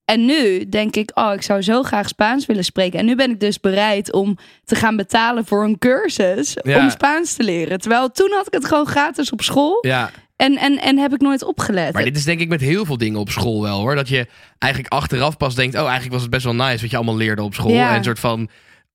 En nu denk ik, oh, ik zou zo graag Spaans willen spreken. En nu ben ik dus bereid om te gaan betalen voor een cursus Ja. om Spaans te leren. Terwijl toen had ik het gewoon gratis op school Ja, en, en, en heb ik nooit opgelet. maar dit is denk ik met heel veel dingen op school wel hoor. Dat je eigenlijk achteraf pas denkt, oh eigenlijk was het best wel nice wat je allemaal leerde op school. Ja. En een soort van,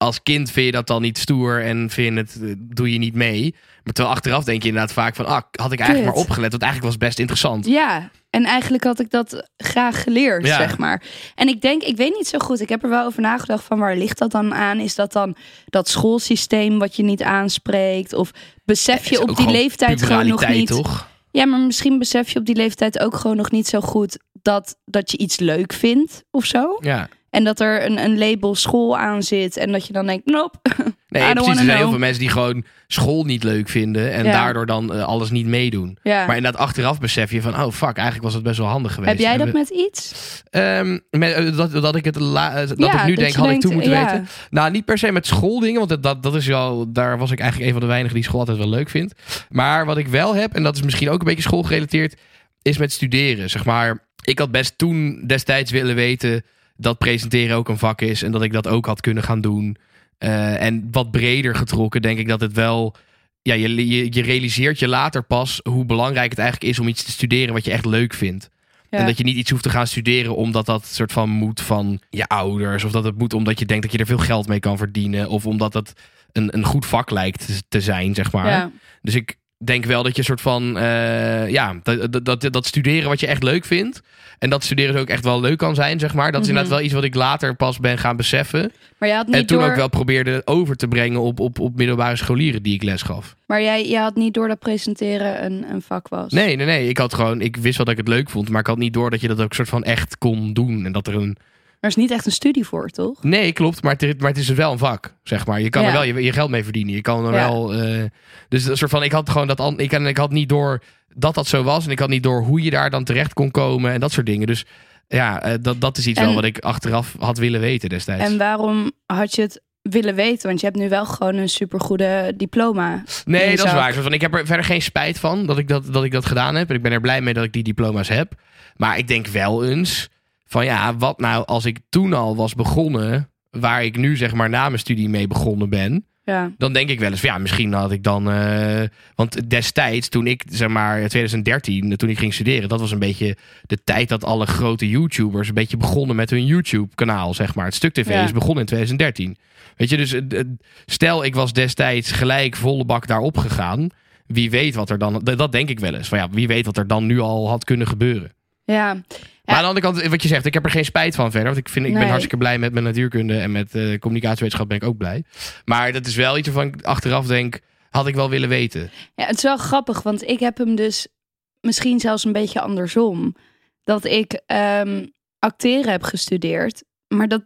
als kind vind je dat dan niet stoer en vind het, eh, doe je niet mee. Maar terwijl achteraf denk je inderdaad vaak van, ah, had ik eigenlijk Kut. maar opgelet. Want eigenlijk was het best interessant. Ja, en eigenlijk had ik dat graag geleerd, Ja. zeg maar. En ik denk, ik weet niet zo goed, ik heb er wel over nagedacht van waar ligt dat dan aan? Is dat dan dat schoolsysteem wat je niet aanspreekt? Of besef je op die leeftijd gewoon nog niet? toch? Ja, maar misschien besef je op die leeftijd ook gewoon nog niet zo goed dat, dat je iets leuk vindt of zo. Ja. En dat er een, een label school aan zit en dat je dan denkt, nope. Nee, precies. Er zijn heel veel mensen die gewoon school niet leuk vinden. En Ja. daardoor dan eh, alles niet meedoen. Ja. Maar inderdaad, achteraf besef je van, oh fuck, eigenlijk was het best wel handig geweest. Heb jij dat we- met iets? Ehm, met, eh, dat, dat ik het la- eh, dat Ja, ik nu dat denk, had ik toen moeten weten. Nou, niet per se met schooldingen, want dat, dat, dat is wel, daar was ik eigenlijk een van de weinigen die school altijd wel leuk vindt. Maar wat ik wel heb, en dat is misschien ook een beetje schoolgerelateerd, is met studeren. Zeg maar, ik had best toen destijds willen weten dat presenteren ook een vak is en dat ik dat ook had kunnen gaan doen. Eh, en wat breder getrokken, denk ik dat het wel ja, je, je, je realiseert je later pas hoe belangrijk het eigenlijk is om iets te studeren wat je echt leuk vindt. Ja. En dat je niet iets hoeft te gaan studeren omdat dat soort van moet van je ouders. Of dat het moet omdat je denkt dat je er veel geld mee kan verdienen. Of omdat het een, een goed vak lijkt te- te zijn, zeg maar. Ja. Dus ik denk wel dat je een soort van, eh, ja, dat, dat, dat, studeren wat je echt leuk vindt. En dat studeren dus ook echt wel leuk kan zijn, zeg maar. Dat is Mhm. inderdaad wel iets wat ik later pas ben gaan beseffen. Maar je had En niet toen door... ook wel probeerde over te brengen op, op, op middelbare scholieren die ik les gaf. Maar jij, jij had niet door dat presenteren een, een vak was. Nee, nee, nee. Ik had gewoon, ik wist wel dat ik het leuk vond, maar ik had niet door dat je dat ook soort van echt kon doen. En dat er een. Er is niet echt een studie voor, toch? Nee, klopt, maar het, maar het is wel een vak, zeg maar. Je kan er wel je, je geld mee verdienen. Je kan er Ja. wel. eh, dus een soort van, ik had gewoon dat. Ik, ik had niet door dat dat zo was. En ik had niet door hoe je daar dan terecht kon komen en dat soort dingen. Dus ja, eh, dat, dat is iets En- wel wat ik achteraf had willen weten destijds. En waarom had je het willen weten? Want je hebt nu wel gewoon een supergoede diploma. Nee, dat is waar. Ik heb er verder geen spijt van dat ik dat, dat ik dat gedaan heb. En ik ben er blij mee dat ik die diploma's heb. Maar ik denk wel eens van ja, wat nou als ik toen al was begonnen... waar ik nu zeg maar na mijn studie mee begonnen ben... Ja, dan denk ik wel eens van ja, misschien had ik dan... eh, want destijds, toen ik zeg maar 2013, toen ik ging studeren... dat was een beetje de tijd dat alle grote YouTubers... een beetje begonnen met hun YouTube-kanaal, zeg maar. Het Stuk TV Ja. is begonnen in 2013. Weet je, dus eh, eh, stel ik was destijds gelijk volle bak daarop gegaan... wie weet wat er dan... Dat denk ik wel eens. Van ja, wie weet wat er dan nu al had kunnen gebeuren. Ja. Maar aan de andere kant, wat je zegt, ik heb er geen spijt van verder. Want ik, vind, ik ben hartstikke blij met mijn natuurkunde en met eh, communicatiewetenschap ben ik ook blij. Maar dat is wel iets waarvan ik achteraf denk, had ik wel willen weten. ja, het is wel grappig, want ik heb hem dus misschien zelfs een beetje andersom. Dat ik ehm, acteren heb gestudeerd, maar dat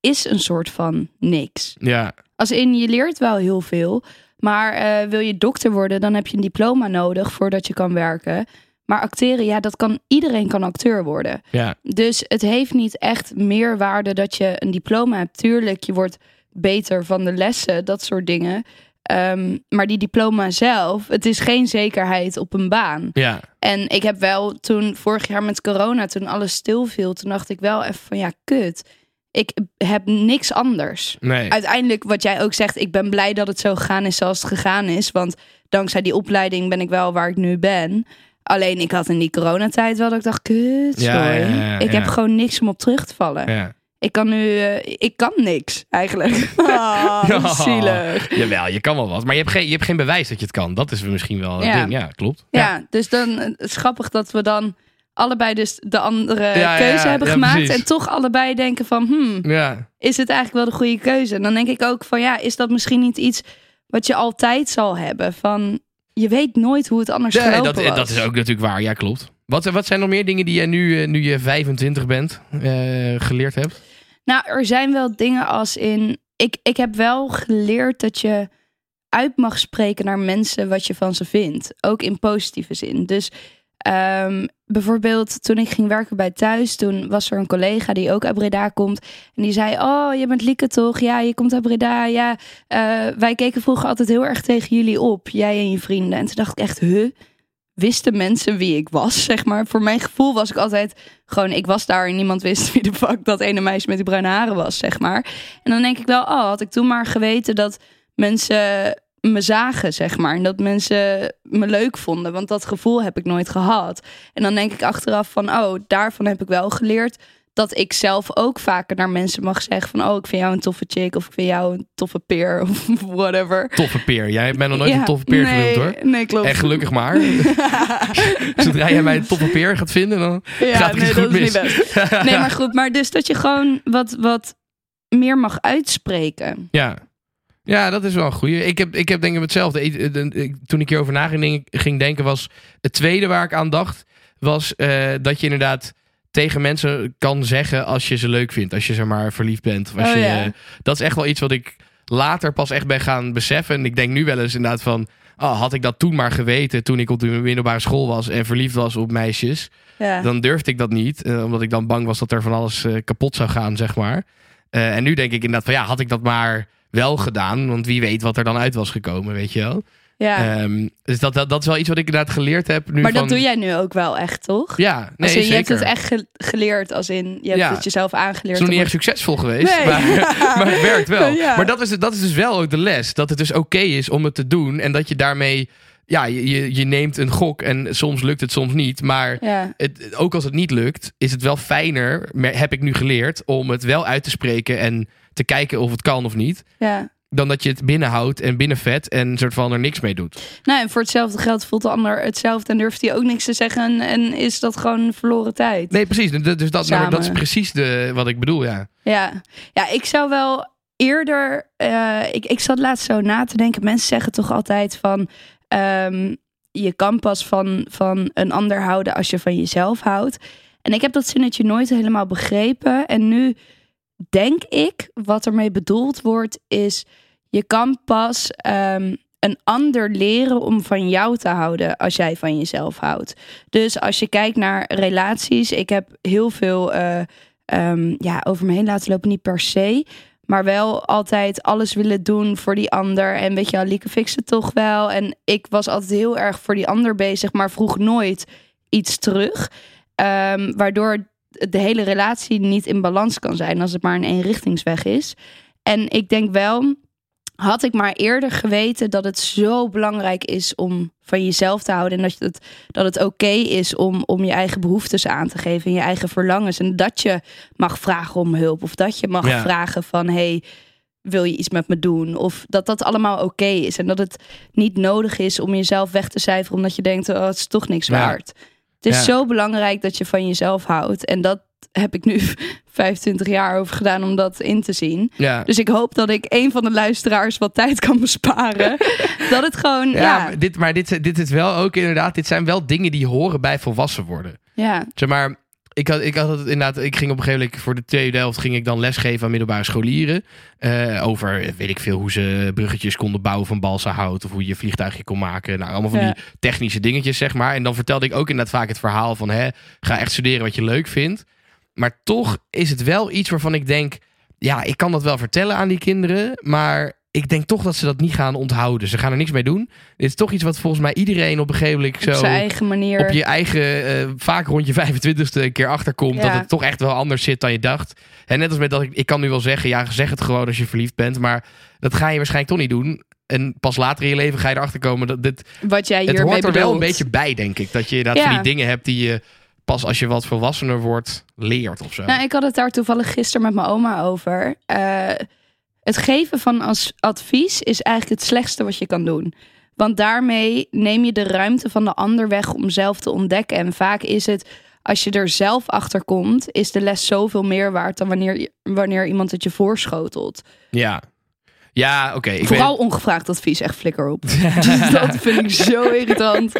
is een soort van niks. Ja, Als in, je leert wel heel veel. Maar eh, wil je dokter worden, dan heb je een diploma nodig voordat je kan werken. Maar acteren, ja, dat kan iedereen kan acteur worden. ja, Dus het heeft niet echt meer waarde dat je een diploma hebt. Tuurlijk, je wordt beter van de lessen, dat soort dingen. Ehm, maar die diploma zelf, het is geen zekerheid op een baan. ja, En ik heb wel toen vorig jaar met corona, toen alles stilviel, toen dacht ik wel even van ja, kut. Ik heb niks anders nee. uiteindelijk, wat jij ook zegt, ik ben blij dat het zo gegaan is zoals het gegaan is. Want dankzij die opleiding ben ik wel waar ik nu ben. Alleen ik had in die coronatijd wel dat ik dacht, kut, Ja, sorry. ja, ja, ik ja. heb gewoon niks om op terug te vallen. Ja. Ik kan nu, eh, ik kan niks eigenlijk. Ah, Ja. zielig. Jawel, je kan wel wat. Maar je hebt, geen, je hebt geen bewijs dat je het kan. Dat is misschien wel een Ja. ding. Ja, klopt. Ja, dus dan het is grappig dat we dan allebei dus de andere ja, keuze ja, hebben ja, gemaakt. precies. En toch allebei denken van, hmm, Ja, is het eigenlijk wel de goede keuze? En dan denk ik ook van ja, is dat misschien niet iets wat je altijd zal hebben? Van je weet nooit hoe het anders Nee, gelopen dat, was. dat is ook natuurlijk waar. Ja, klopt. Wat, wat zijn nog meer dingen die jij nu, eh, nu je 25 bent, eh, geleerd hebt? Nou, er zijn wel dingen als in. Ik, ik heb wel geleerd dat je uit mag spreken naar mensen wat je van ze vindt. Ook in positieve zin. Dus ehm, bijvoorbeeld toen ik ging werken bij thuis, toen was er een collega die ook uit Breda komt. En die zei: Oh, je bent Lieke toch? Ja, je komt uit Breda. Ja, eh, wij keken vroeger altijd heel erg tegen jullie op, jij en je vrienden. En toen dacht ik echt, huh? Wisten mensen wie ik was, zeg maar. Voor mijn gevoel was ik altijd gewoon, ik was daar en niemand wist wie de fuck dat ene meisje met die bruine haren was, zeg maar. En dan denk ik wel, oh, had ik toen maar geweten dat mensen me zagen, zeg maar. En dat mensen me leuk vonden, want dat gevoel heb ik nooit gehad. En dan denk ik achteraf van, oh, daarvan heb ik wel geleerd dat ik zelf ook vaker naar mensen mag zeggen van, oh, ik vind jou een toffe chick of ik vind jou een toffe peer of whatever. Toffe peer. Jij mij nog nooit Ja, een toffe peer nee, genoemd hoor. Nee, klopt. En gelukkig maar. Zodra jij mij een toffe peer gaat vinden, dan Ja, gaat nee, iets goed mis. niet. Nee, maar goed. Maar dus dat je gewoon wat, wat meer mag uitspreken. Ja. Ja, dat is wel een goeie. Ik heb, ik heb denk ik hetzelfde. Eh, Toen ik hierover na ging, denk- ging denken was... Het tweede waar ik aan dacht, was eh, dat je inderdaad tegen mensen kan zeggen als je ze leuk vindt. Als je zeg maar verliefd bent. Of als Oh, je, ja. eh, dat is echt wel iets wat ik later pas echt ben gaan beseffen. En ik denk nu wel eens inderdaad van... Oh, had ik dat toen maar geweten toen ik op de middelbare school was en verliefd was op meisjes, Ja. dan durfde ik dat niet. omdat ik dan bang was dat er van alles kapot zou gaan, zeg maar. En nu denk ik inderdaad van ja, had ik dat maar wel gedaan. Want wie weet wat er dan uit was gekomen, weet je wel. Ja. Ehm, dus dat, dat, dat is wel iets wat ik inderdaad geleerd heb. Nu maar van, dat doe jij nu ook wel echt, toch? Ja, nee, Als in, je hebt het echt ge- geleerd, als in je hebt Ja. het jezelf Het aangeleerd. is nog niet echt succesvol geweest, Nee. maar, maar het werkt wel. Ja. Maar dat is, dat is dus wel ook de les. Dat het dus oké is om het te doen. En dat je daarmee... Ja, je, je, je neemt een gok en soms lukt het, soms niet. Maar Ja, het, ook als het niet lukt, is het wel fijner, heb ik nu geleerd, om het wel uit te spreken en te kijken of het kan of niet. ja. Dan dat je het binnenhoudt en binnenvet en soort van er niks mee doet. Nou, en voor hetzelfde geld voelt de ander hetzelfde en durft hij ook niks te zeggen. En is dat gewoon verloren tijd. Nee, precies. Dus dat, nou, Samen. dat is precies de, wat ik bedoel, ja. Ja, ja ik zou wel eerder. eh, ik, ik zat laatst zo na te denken. Mensen zeggen toch altijd van. ehm, je kan pas van, van een ander houden als je van jezelf houdt. En ik heb dat zinnetje nooit helemaal begrepen. En nu denk ik, wat ermee bedoeld wordt, is je kan pas ehm, een ander leren om van jou te houden als jij van jezelf houdt. Dus als je kijkt naar relaties, ik heb heel veel eh, ehm, ja, over me heen laten lopen, niet per se. Maar wel altijd alles willen doen voor die ander. En weet je Lieke fixt het toch wel. En ik was altijd heel erg voor die ander bezig, maar vroeg nooit iets terug. Ehm, waardoor de hele relatie niet in balans kan zijn als het maar een eenrichtingsweg is. En ik denk wel, had ik maar eerder geweten dat het zo belangrijk is om van jezelf te houden. En dat het, dat het oké is om, om je eigen behoeftes aan te geven en je eigen verlangens. En dat je mag vragen om hulp. Of dat je mag Ja. vragen van hey, wil je iets met me doen? Of dat dat allemaal oké is. En dat het niet nodig is om jezelf weg te cijferen omdat je denkt, oh, het is toch niks Ja. waard. Het is Ja. zo belangrijk dat je van jezelf houdt. En dat heb ik nu 25 jaar over gedaan om dat in te zien. Ja. Dus ik hoop dat ik een van de luisteraars wat tijd kan besparen. dat het gewoon, Ja, ja, maar, dit, maar dit, dit is wel ook inderdaad, dit zijn wel dingen die horen bij volwassen worden. ja, Zeg maar, ik had, ik had het inderdaad, ik ging op een gegeven moment voor de tweede helft ging ik dan lesgeven aan middelbare scholieren. eh, over, weet ik veel, hoe ze bruggetjes konden bouwen van balsahout. Of hoe je vliegtuigje kon maken. Nou, allemaal van Ja. die technische dingetjes, zeg maar. En dan vertelde ik ook inderdaad vaak het verhaal van, hè, ga echt studeren wat je leuk vindt. Maar toch is het wel iets waarvan ik denk, ja, ik kan dat wel vertellen aan die kinderen. Maar ik denk toch dat ze dat niet gaan onthouden. Ze gaan er niks mee doen. Dit is toch iets wat volgens mij iedereen op een gegeven moment zo op zijn eigen manier. op je eigen, eh, vaak rond je 25ste een keer achterkomt. Ja. Dat het toch echt wel anders zit dan je dacht. En net als met dat ik, ik kan nu wel zeggen, ja, zeg het gewoon als je verliefd bent. Maar dat ga je waarschijnlijk toch niet doen. En pas later in je leven ga je erachter komen dat dit. wat jij Het hoort er wel een beetje bij, denk ik. Dat je inderdaad Ja. van die dingen hebt die je pas als je wat volwassener wordt leert of zo. Nou, ik had het daar toevallig gisteren met mijn oma over. Eh, het geven van als advies is eigenlijk het slechtste wat je kan doen. Want daarmee neem je de ruimte van de ander weg om zelf te ontdekken. En vaak is het, als je er zelf achter komt, is de les zoveel meer waard dan wanneer, wanneer iemand het je voorschotelt. Ja. Ja, oké. Vooral ongevraagd advies, echt flikker op. dat vind ik zo irritant.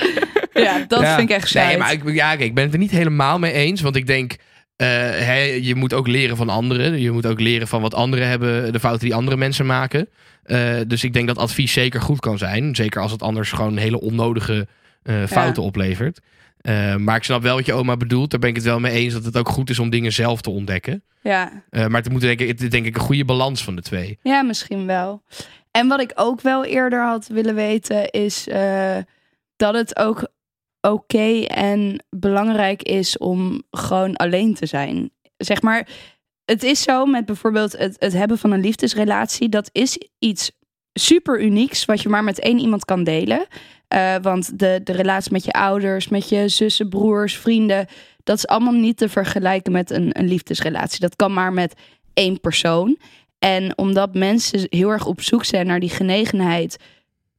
Ja, dat Ja. vind ik echt Nee, saai. maar ik, ja, ik ben het er niet helemaal mee eens. Want ik denk, eh, hè, je moet ook leren van anderen. Je moet ook leren van wat anderen hebben, de fouten die andere mensen maken. Eh, dus ik denk dat advies zeker goed kan zijn. Zeker als het anders gewoon hele onnodige eh, fouten oplevert. Eh, maar ik snap wel wat je oma bedoelt. Daar ben ik het wel mee eens dat het ook goed is om dingen zelf te ontdekken. Ja. Eh, maar het moet denk ik, het denk ik een goede balans van de twee. Ja, misschien wel. En wat ik ook wel eerder had willen weten is eh, dat het ook oké en belangrijk is om gewoon alleen te zijn. Zeg maar, het is zo met bijvoorbeeld het, het hebben van een liefdesrelatie. Dat is iets super unieks wat je maar met één iemand kan delen. Eh, want de, de relatie met je ouders, met je zussen, broers, vrienden, dat is allemaal niet te vergelijken met een, een liefdesrelatie. Dat kan maar met één persoon. En omdat mensen heel erg op zoek zijn naar die genegenheid,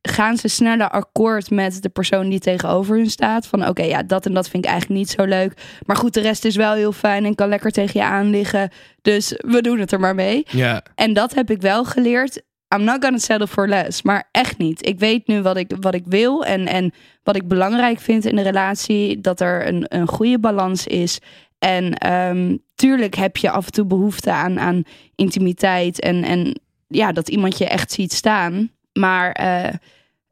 gaan ze sneller akkoord met de persoon die tegenover hun staat. Van oké, ja, dat en dat vind ik eigenlijk niet zo leuk. Maar goed, de rest is wel heel fijn en kan lekker tegen je aan liggen. Dus we doen het er maar mee. Ja, En dat heb ik wel geleerd. I'm not gonna settle for less. Maar echt niet. Ik weet nu wat ik, wat ik wil en, en wat ik belangrijk vind in de relatie. Dat er een, een goede balans is. En ehm, tuurlijk heb je af en toe behoefte aan, aan intimiteit. En, en ja, dat iemand je echt ziet staan. Maar eh,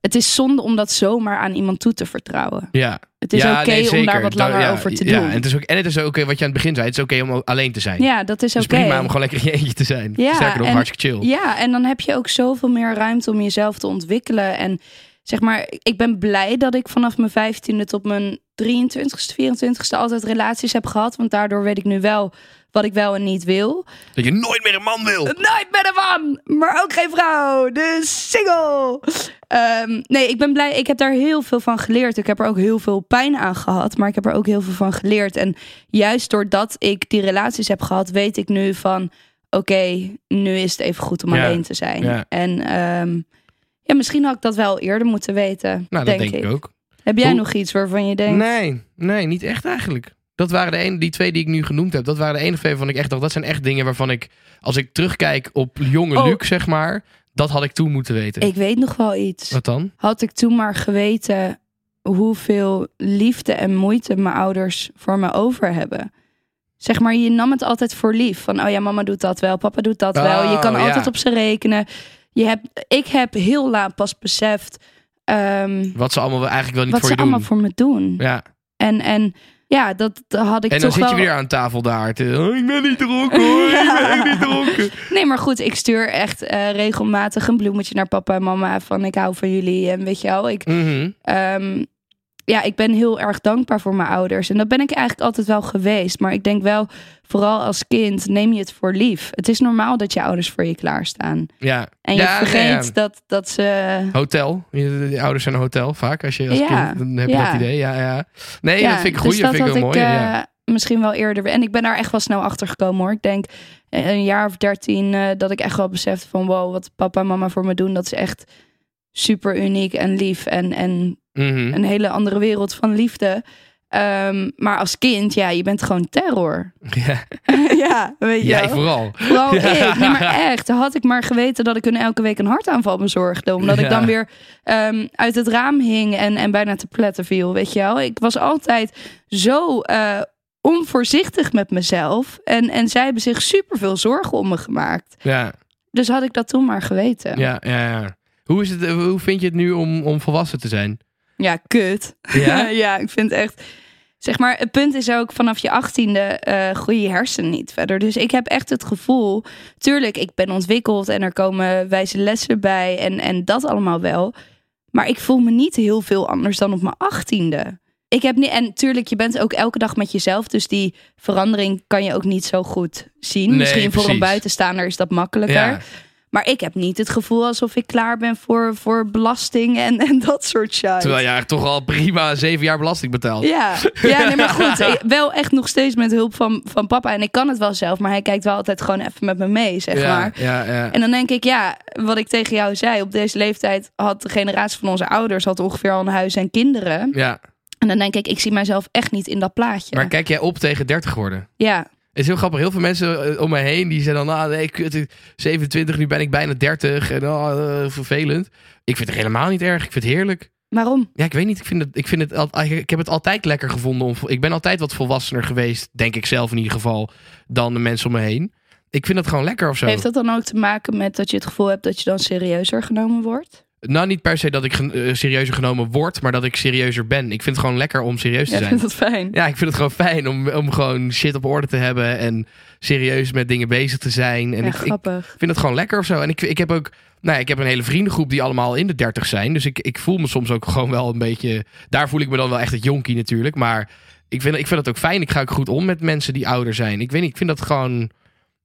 het is zonde om dat zomaar aan iemand toe te vertrouwen. ja. Het is Ja, oké nee, om daar wat Da- langer ja, over te ja, doen. En het is ook, en het is ook oké, wat je aan het begin zei, het is oké om alleen te zijn. Ja, dat is Het oké. is prima om gewoon lekker in je eentje te zijn. Ja, Sterker nog, en- hartstikke chill. Ja, en dan heb je ook zoveel meer ruimte om jezelf te ontwikkelen. En zeg maar, ik ben blij dat ik vanaf mijn 15e tot mijn 23ste, 24ste altijd relaties heb gehad. Want daardoor weet ik nu wel wat ik wel en niet wil. Dat je nooit meer een man wil. Nooit met een man, maar ook geen vrouw. Dus single. Ehm, nee, ik ben blij. Ik heb daar heel veel van geleerd. Ik heb er ook heel veel pijn aan gehad, maar ik heb er ook heel veel van geleerd. En juist doordat ik die relaties heb gehad, weet ik nu van, oké, nu is het even goed om Ja, alleen te zijn. ja. En ehm, ja, misschien had ik dat wel eerder moeten weten. Nou, denk dat denk ik ook. Heb jij Hoe- nog iets waarvan je denkt? Nee, nee, niet echt eigenlijk. Dat waren de ene, die twee die ik nu genoemd heb. Dat waren de enige twee waarvan ik echt dacht, dat zijn echt dingen waarvan ik, als ik terugkijk op jonge Oh. Luc, zeg maar, dat had ik toen moeten weten. Ik weet nog wel iets. Wat dan? Had ik toen maar geweten hoeveel liefde en moeite mijn ouders voor me over hebben. Zeg maar, je nam het altijd voor lief. Van, oh ja, mama doet dat wel, papa doet dat wel. Je kan Oh, ja. altijd op ze rekenen. Je hebt, ik heb heel laat pas beseft ehm, Wat ze allemaal eigenlijk wel niet wat voor ze je doen. allemaal voor me doen. Ja. En, en ja, dat had ik En dan toch zit wel... je weer aan tafel daar. Te, oh, ik ben niet dronken hoor, ik ben echt niet dronken. Nee, maar goed, ik stuur echt eh, regelmatig een bloemetje naar papa en mama van ik hou van jullie. En weet je wel, ik, Mhm. Ehm, ja, ik ben heel erg dankbaar voor mijn ouders. En dat ben ik eigenlijk altijd wel geweest. Maar ik denk wel, vooral als kind, neem je het voor lief. Het is normaal dat je ouders voor je klaarstaan. Ja. En je Ja, vergeet ja. dat, dat ze... Hotel. Je, de ouders zijn een hotel vaak. Als je als Ja, kind, dan heb je dat idee. Ja, ja. Nee, dat vind ik dus goed. dat dat vind ik heel mooi. eh, ja. Misschien wel eerder. En ik ben daar echt wel snel achter gekomen hoor. Ik denk eh, een jaar of dertien eh, dat ik echt wel besefte van wow, wat papa en mama voor me doen, dat is echt super uniek en lief. En, en Mhm. een hele andere wereld van liefde. Ehm, maar als kind, ja, je bent gewoon terror. Ja. ja, weet je Jij wel. vooral. Vooral Ja. ik. Nee, maar echt. Had ik maar geweten dat ik hun elke week een hartaanval bezorgde. Omdat ik dan weer ehm, uit het raam hing en, en bijna te pletten viel. Weet je wel. Ik was altijd zo eh, onvoorzichtig met mezelf. En, en zij hebben zich super veel zorgen om me gemaakt. Ja, Dus had ik dat toen maar geweten. ja, ja. ja. Hoe, is het, hoe vind je het nu om, om volwassen te zijn? Ja, kut. Ja? ja, ik vind echt. Zeg maar, het punt is ook vanaf je achttiende eh groeien je hersenen niet verder. Dus ik heb echt het gevoel, tuurlijk, ik ben ontwikkeld en er komen wijze lessen bij en, en dat allemaal wel. Maar ik voel me niet heel veel anders dan op mijn achttiende. Ik heb niet, en tuurlijk, je bent ook elke dag met jezelf, dus die verandering kan je ook niet zo goed zien. Nee, Misschien voor een buitenstaander is dat makkelijker. Ja. Maar ik heb niet het gevoel alsof ik klaar ben voor, voor belasting en, en dat soort shit. Terwijl eigenlijk toch al prima zeven jaar belasting betaalt. Ja, ja nee, maar goed. Wel echt nog steeds met hulp van, van papa. En ik kan het wel zelf, maar hij kijkt wel altijd gewoon even met me mee, zeg ja, maar. ja, ja. En dan denk ik, ja, wat ik tegen jou zei. Op deze leeftijd had de generatie van onze ouders had ongeveer al een huis en kinderen. ja. En dan denk ik, ik zie mijzelf echt niet in dat plaatje. Maar kijk jij op tegen 30 worden? ja, Het is heel grappig. Heel veel mensen eh, om me heen die zeggen dan... Ah, nee, kut, ik- 27, nu ben ik bijna 30. En oh, eh, vervelend. Ik vind het helemaal niet erg. Ik vind het heerlijk. waarom? Ja, ik weet niet. Ik, vind het, ik, vind het, ik heb het altijd lekker gevonden. Om, ik ben altijd wat volwassener geweest, denk ik zelf in ieder geval, dan de mensen om me heen. Ik vind het gewoon lekker of zo. Heeft dat dan ook te maken met dat je het gevoel hebt dat je dan serieuzer genomen wordt? Nou, niet per se dat ik gen- eh, serieuzer genomen word, maar dat ik serieuzer ben. Ik vind het gewoon lekker om serieus te Ja, ik zijn. vind dat fijn. Ja, ik vind het gewoon fijn om, om gewoon shit op orde te hebben en serieus met dingen bezig te zijn. En Ja, ik, ik grappig. vind het gewoon lekker of zo. En ik, ik heb ook, nou, ja, ik heb een hele vriendengroep die allemaal in de dertig zijn. Dus ik, ik voel me soms ook gewoon wel een beetje. Daar voel ik me dan wel echt het jonkie natuurlijk. Maar ik vind, ik vind het ook fijn. Ik ga ook goed om met mensen die ouder zijn. Ik weet niet, ik vind dat gewoon.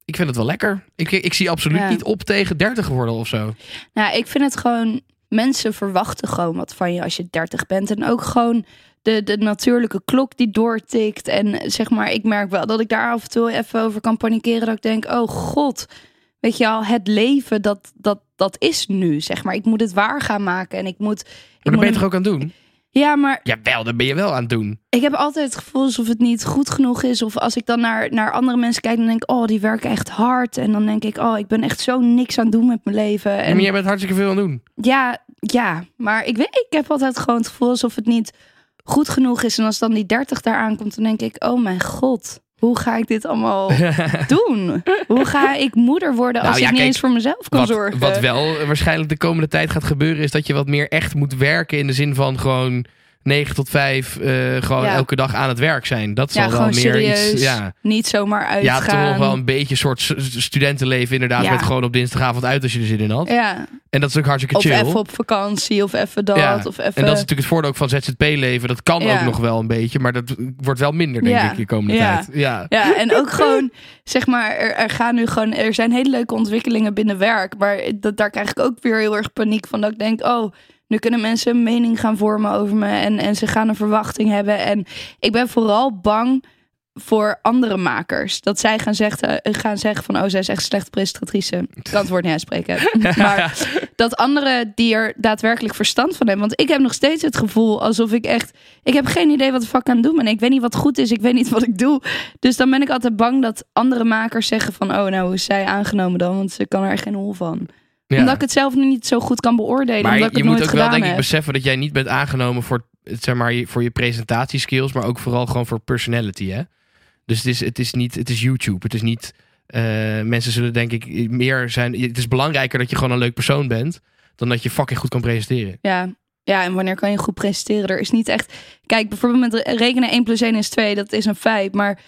Ik vind het wel lekker. Ik, ik zie absoluut Ja. niet op tegen 30 worden of zo. Nou, ik vind het gewoon. Mensen verwachten gewoon wat van je als je 30 bent. En ook gewoon de, de natuurlijke klok die doortikt. En zeg maar, ik merk wel dat ik daar af en toe even over kan panikeren. Dat ik denk, oh god. Weet je al, het leven, dat, dat, dat is nu, zeg maar. Ik moet het waar gaan maken. En ik moet. Ik Maar dan moet ben je toch ook aan het doen? Ja, maar Jawel, dat ben je wel aan het doen. ik heb altijd het gevoel alsof het niet goed genoeg is. Of als ik dan naar, naar andere mensen kijk, dan denk ik, oh, die werken echt hard. En dan denk ik, oh, ik ben echt zo niks aan het doen met mijn leven. En Maar jij bent hartstikke veel aan het doen. ja, ja, maar ik weet, ik heb altijd gewoon het gevoel alsof het niet goed genoeg is. En als dan die 30 daar aankomt, dan denk ik, oh mijn god, hoe ga ik dit allemaal doen? Hoe ga ik moeder worden als Nou ja, ik niet kijk, eens voor mezelf kan Wat, zorgen? wat wel waarschijnlijk de komende tijd gaat gebeuren, is dat je wat meer echt moet werken. In de zin van gewoon 9 tot 5, eh, gewoon Ja. elke dag aan het werk zijn. Dat zal ja, wel meer serieus. iets. Ja, Niet zomaar uitgaan. ja, toch wel een beetje een soort studentenleven, inderdaad. Ja. Met gewoon op dinsdagavond uit als je er zin in had. Ja, En dat is ook hartstikke Of chill. even op vakantie, of even dat, Ja, of even... En dat is natuurlijk het voordeel ook van ZZP-leven. Dat kan ook nog wel een beetje, maar dat wordt wel minder, denk Ja. ik, de komende Ja. tijd. Ja. Ja, en ook gewoon, zeg maar, er, er gaan nu gewoon, er zijn hele leuke ontwikkelingen binnen werk. Maar dat, daar krijg ik ook weer heel erg paniek van. Dat ik denk, oh, nu kunnen mensen een mening gaan vormen over me. En, en ze gaan een verwachting hebben. En ik ben vooral bang voor andere makers. Dat zij gaan zeggen, gaan zeggen van, oh, zij is echt een slechte presentatrice. Ik kan het woord niet uitspreken. maar dat anderen die er daadwerkelijk verstand van hebben. Want ik heb nog steeds het gevoel alsof ik echt... Ik heb geen idee wat de fuck aan het doen ben. Ik weet niet wat goed is. Ik weet niet wat ik doe. Dus dan ben ik altijd bang dat andere makers zeggen van... Oh, nou, hoe is zij aangenomen dan? Want ze kan er echt geen hol van. Ja. Omdat ik het zelf nu niet zo goed kan beoordelen. Maar omdat ik je het moet nooit ook wel denk ik beseffen dat jij niet bent aangenomen voor, zeg maar, je- voor je presentatieskills, maar ook vooral gewoon voor personality, hè? Dus het is, het is niet, het is YouTube. Het is niet, eh, mensen zullen denk ik meer zijn, het is belangrijker dat je gewoon een leuk persoon bent, dan dat je fucking goed kan presenteren. Ja. ja, en wanneer kan je goed presenteren? Er is niet echt... Kijk, bijvoorbeeld met rekenen 1 plus 1 is 2. Dat is een feit. Maar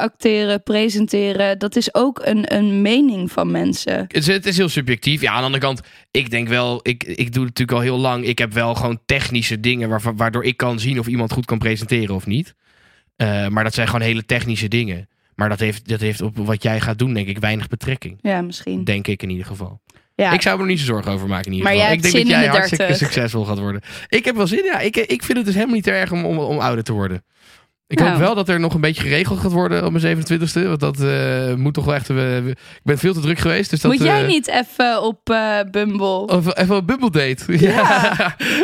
acteren, presenteren... Dat is ook een, een mening van mensen. Het is, het is heel subjectief. Ja, aan de andere kant, ik denk wel, ik, ik doe het natuurlijk al heel lang. Ik heb wel gewoon technische dingen waardoor ik kan zien of iemand goed kan presenteren of niet. Eh, maar dat zijn gewoon hele technische dingen. Maar dat heeft, dat heeft op wat jij gaat doen, denk ik, weinig betrekking. Ja, misschien. Denk ik in ieder geval. Ja. Ik zou me er niet zo zorgen over maken in ieder Maar geval. ik denk dat jij de hartstikke 30. succesvol gaat worden. Ik heb wel zin, ja. Ik, ik vind het dus helemaal niet erg om, om, om ouder te worden. Ik Nou. hoop wel dat er nog een beetje geregeld gaat worden op mijn 27e. Want dat eh, moet toch wel echt... eh, we- ik ben veel te druk geweest. Dus dat, Moet jij eh, niet even op eh, Bumble? Of even een Bumble date. Ja.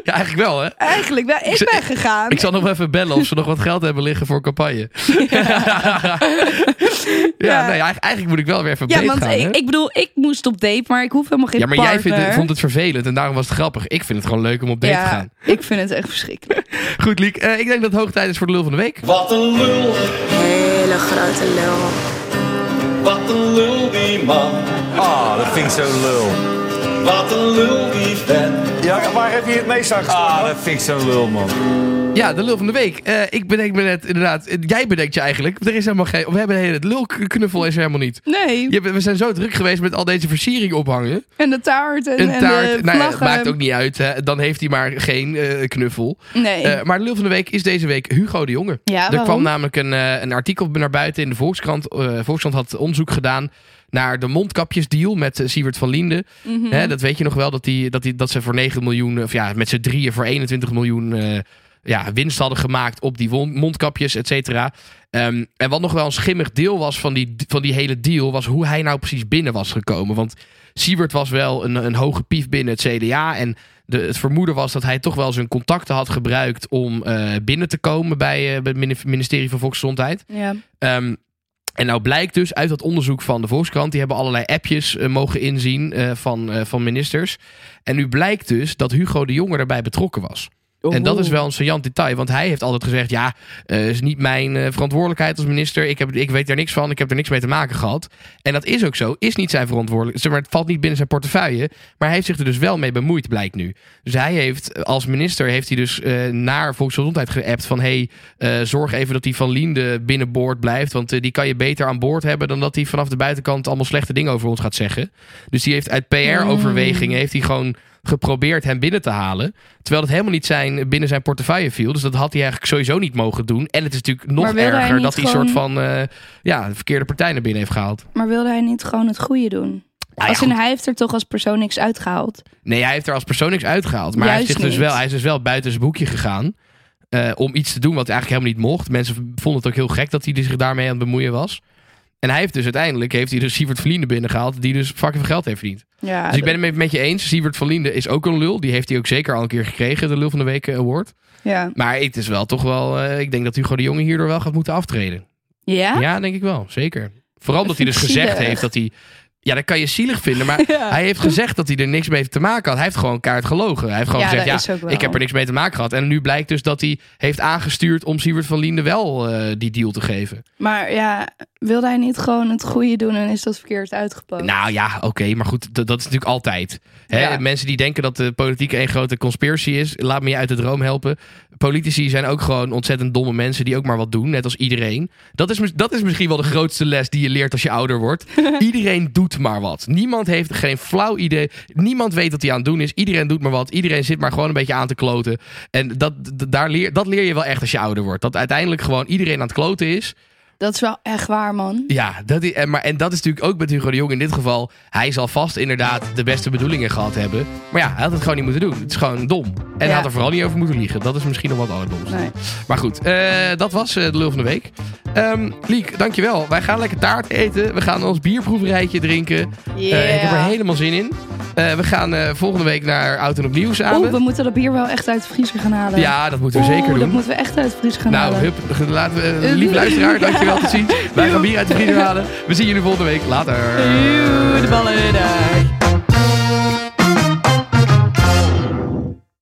ja, eigenlijk wel hè. Eigenlijk wel. Ik ben gegaan. Ik zal nog even bellen of ze nog wat geld hebben liggen voor campagne. ja, Ja. nee, eigenlijk, eigenlijk moet ik wel weer even op ja, date want gaan. ik, ik bedoel, ik moest op date, maar ik hoef helemaal geen ja, maar jij partner. vindt het, vond het vervelend en daarom was het grappig. Ik vind het gewoon leuk om op date te ja, gaan. ik vind het echt verschrikkelijk. Goed, Liek. eh, ik denk dat het hoog tijd is voor de lul van de week. Wat een lul, Hele grote lul. wat een lul die man. Ah, dat vind ik zo lul. Wat een lul die vent. Ja, waar heb je het meest aan Ah, dat vind ik zo lul, man. Ja, de lul van de week. Eh, ik bedenk me net inderdaad. Jij bedenkt je eigenlijk. Er is helemaal geen. We hebben een hele het lulknuffel is er helemaal niet. Nee, Je, we zijn zo druk geweest met al deze versiering ophangen. en de taart en, Een en taart. de nou ja, maakt ook niet uit. Hè. Dan heeft hij maar geen eh, knuffel. Nee. Eh, maar de lul van de week is deze week Hugo de Jonge. ja, er waarom? kwam namelijk een, eh, een artikel naar buiten in de Volkskrant. Eh Volkskrant had onderzoek gedaan naar de mondkapjesdeal met eh, Siewert van Linden. Mhm. Dat weet je nog wel, dat, die, dat, die, dat ze voor 9 miljoen, of ja, met z'n drieën voor 21 miljoen eh, ja, winst hadden gemaakt op die mondkapjes, et cetera. Ehm, en wat nog wel een schimmig deel was van die, van die hele deal, was hoe hij nou precies binnen was gekomen. Want Siewert was wel een, een hoge pief binnen het CDA. En de, het vermoeden was dat hij toch wel zijn contacten had gebruikt om eh, binnen te komen bij, bij het mini- ministerie van Volksgezondheid. Ja. Ehm, en nou blijkt dus uit dat onderzoek van de Volkskrant, die hebben allerlei appjes eh, mogen inzien eh, van, eh, van ministers. En nu blijkt dus dat Hugo de Jonge erbij betrokken was. En dat is wel een saillant detail, want hij heeft altijd gezegd: ja, het is niet mijn eh, verantwoordelijkheid als minister. Ik, heb, ik weet er niks van, ik heb er niks mee te maken gehad. En dat is ook zo, is niet zijn verantwoordelijkheid. Maar, het valt niet binnen zijn portefeuille, maar hij heeft zich er dus wel mee bemoeid, blijkt nu. Dus hij heeft als minister heeft hij dus eh, naar Volksgezondheid geappt van: hey, zorg even dat die van Liende binnenboord blijft, want die kan je beter aan boord hebben dan dat hij vanaf de buitenkant allemaal slechte dingen over ons gaat zeggen. Dus die heeft uit PR-overwegingen heeft hij gewoon geprobeerd hem binnen te halen. Terwijl het helemaal niet zijn, binnen zijn portefeuille viel. Dus dat had hij eigenlijk sowieso niet mogen doen. En het is natuurlijk nog hij erger dat hij een gewoon- soort van eh, ja, de verkeerde partij naar binnen heeft gehaald. Maar wilde hij niet gewoon het goede doen? Nou ja, Als in, hij heeft er toch als persoon niks uitgehaald. Nee, hij heeft er als persoon niks uitgehaald. Maar hij, zich dus wel, hij is dus wel buiten zijn boekje gegaan. eh, om iets te doen wat hij eigenlijk helemaal niet mocht. Mensen vonden het ook heel gek dat hij zich daarmee aan het bemoeien was. En hij heeft dus uiteindelijk heeft hij dus Sievert Verliende binnengehaald. Die dus fucking veel geld heeft verdiend. Ja, dus ik ben het met, je eens. Sievert Verliende is ook een lul. Die heeft hij ook zeker al een keer gekregen. De Lul van de Week Award. ja. Maar het is wel toch wel... eh, ik denk dat Hugo de Jonge hierdoor wel gaat moeten aftreden. Ja? Ja, denk ik wel. Zeker. Vooral Dat hij dus gezegd heeft dat hij... Ja, dat kan je zielig vinden. Maar Ja. hij heeft gezegd dat hij er niks mee te maken had. Hij heeft gewoon kaart gelogen. Hij heeft gewoon Ja, gezegd, ja, ik heb er niks mee te maken gehad. En nu blijkt dus dat hij heeft aangestuurd om Siewert van Liende wel eh, die deal te geven. Maar ja, wilde hij niet gewoon het goede doen en is dat verkeerd uitgepakt? Nou ja, oké, maar goed, dat is natuurlijk altijd. Hè? Mensen die denken dat de politiek een grote conspiracy is, laat me je uit de droom helpen. Politici zijn ook gewoon ontzettend domme mensen die ook maar wat doen, net als iedereen. Dat is, dat is misschien wel de grootste les die je leert als je ouder wordt. iedereen doet maar wat. Niemand heeft geen flauw idee. Niemand weet wat hij aan het doen is. Iedereen doet maar wat. Iedereen zit maar gewoon een beetje aan te kloten. En dat, daar leer, dat leer je wel echt als je ouder wordt. Dat uiteindelijk gewoon iedereen aan het kloten is. Dat is wel echt waar, man. Ja, dat is, en, maar, en dat is natuurlijk ook met Hugo de Jong in dit geval. Hij zal vast inderdaad de beste bedoelingen gehad hebben. Maar ja, hij had het gewoon niet moeten doen. Het is gewoon dom. En hij had er vooral niet over moeten liegen. Dat is misschien nog wat allerdoms. Nee. Maar goed, eh, dat was eh, de lul van de week. Ehm Liek, dankjewel. Wij gaan lekker taart eten. We gaan ons bierproeverijtje drinken. Eh, ik heb er helemaal zin in. Eh, we gaan eh, volgende week naar Oud en Opnieuw samen. Oeh, we moeten dat bier wel echt uit de vriezer gaan halen. Ja, dat moeten we Oeh, zeker doen. dat moeten we echt uit de vriezer gaan Nou, halen. hup, laten we, eh, lief luisteraar, dankjewel tot ziens. Wij gaan bier uit de vriezer halen. We zien jullie volgende week. Later. Eeuw, de ballen. Dag.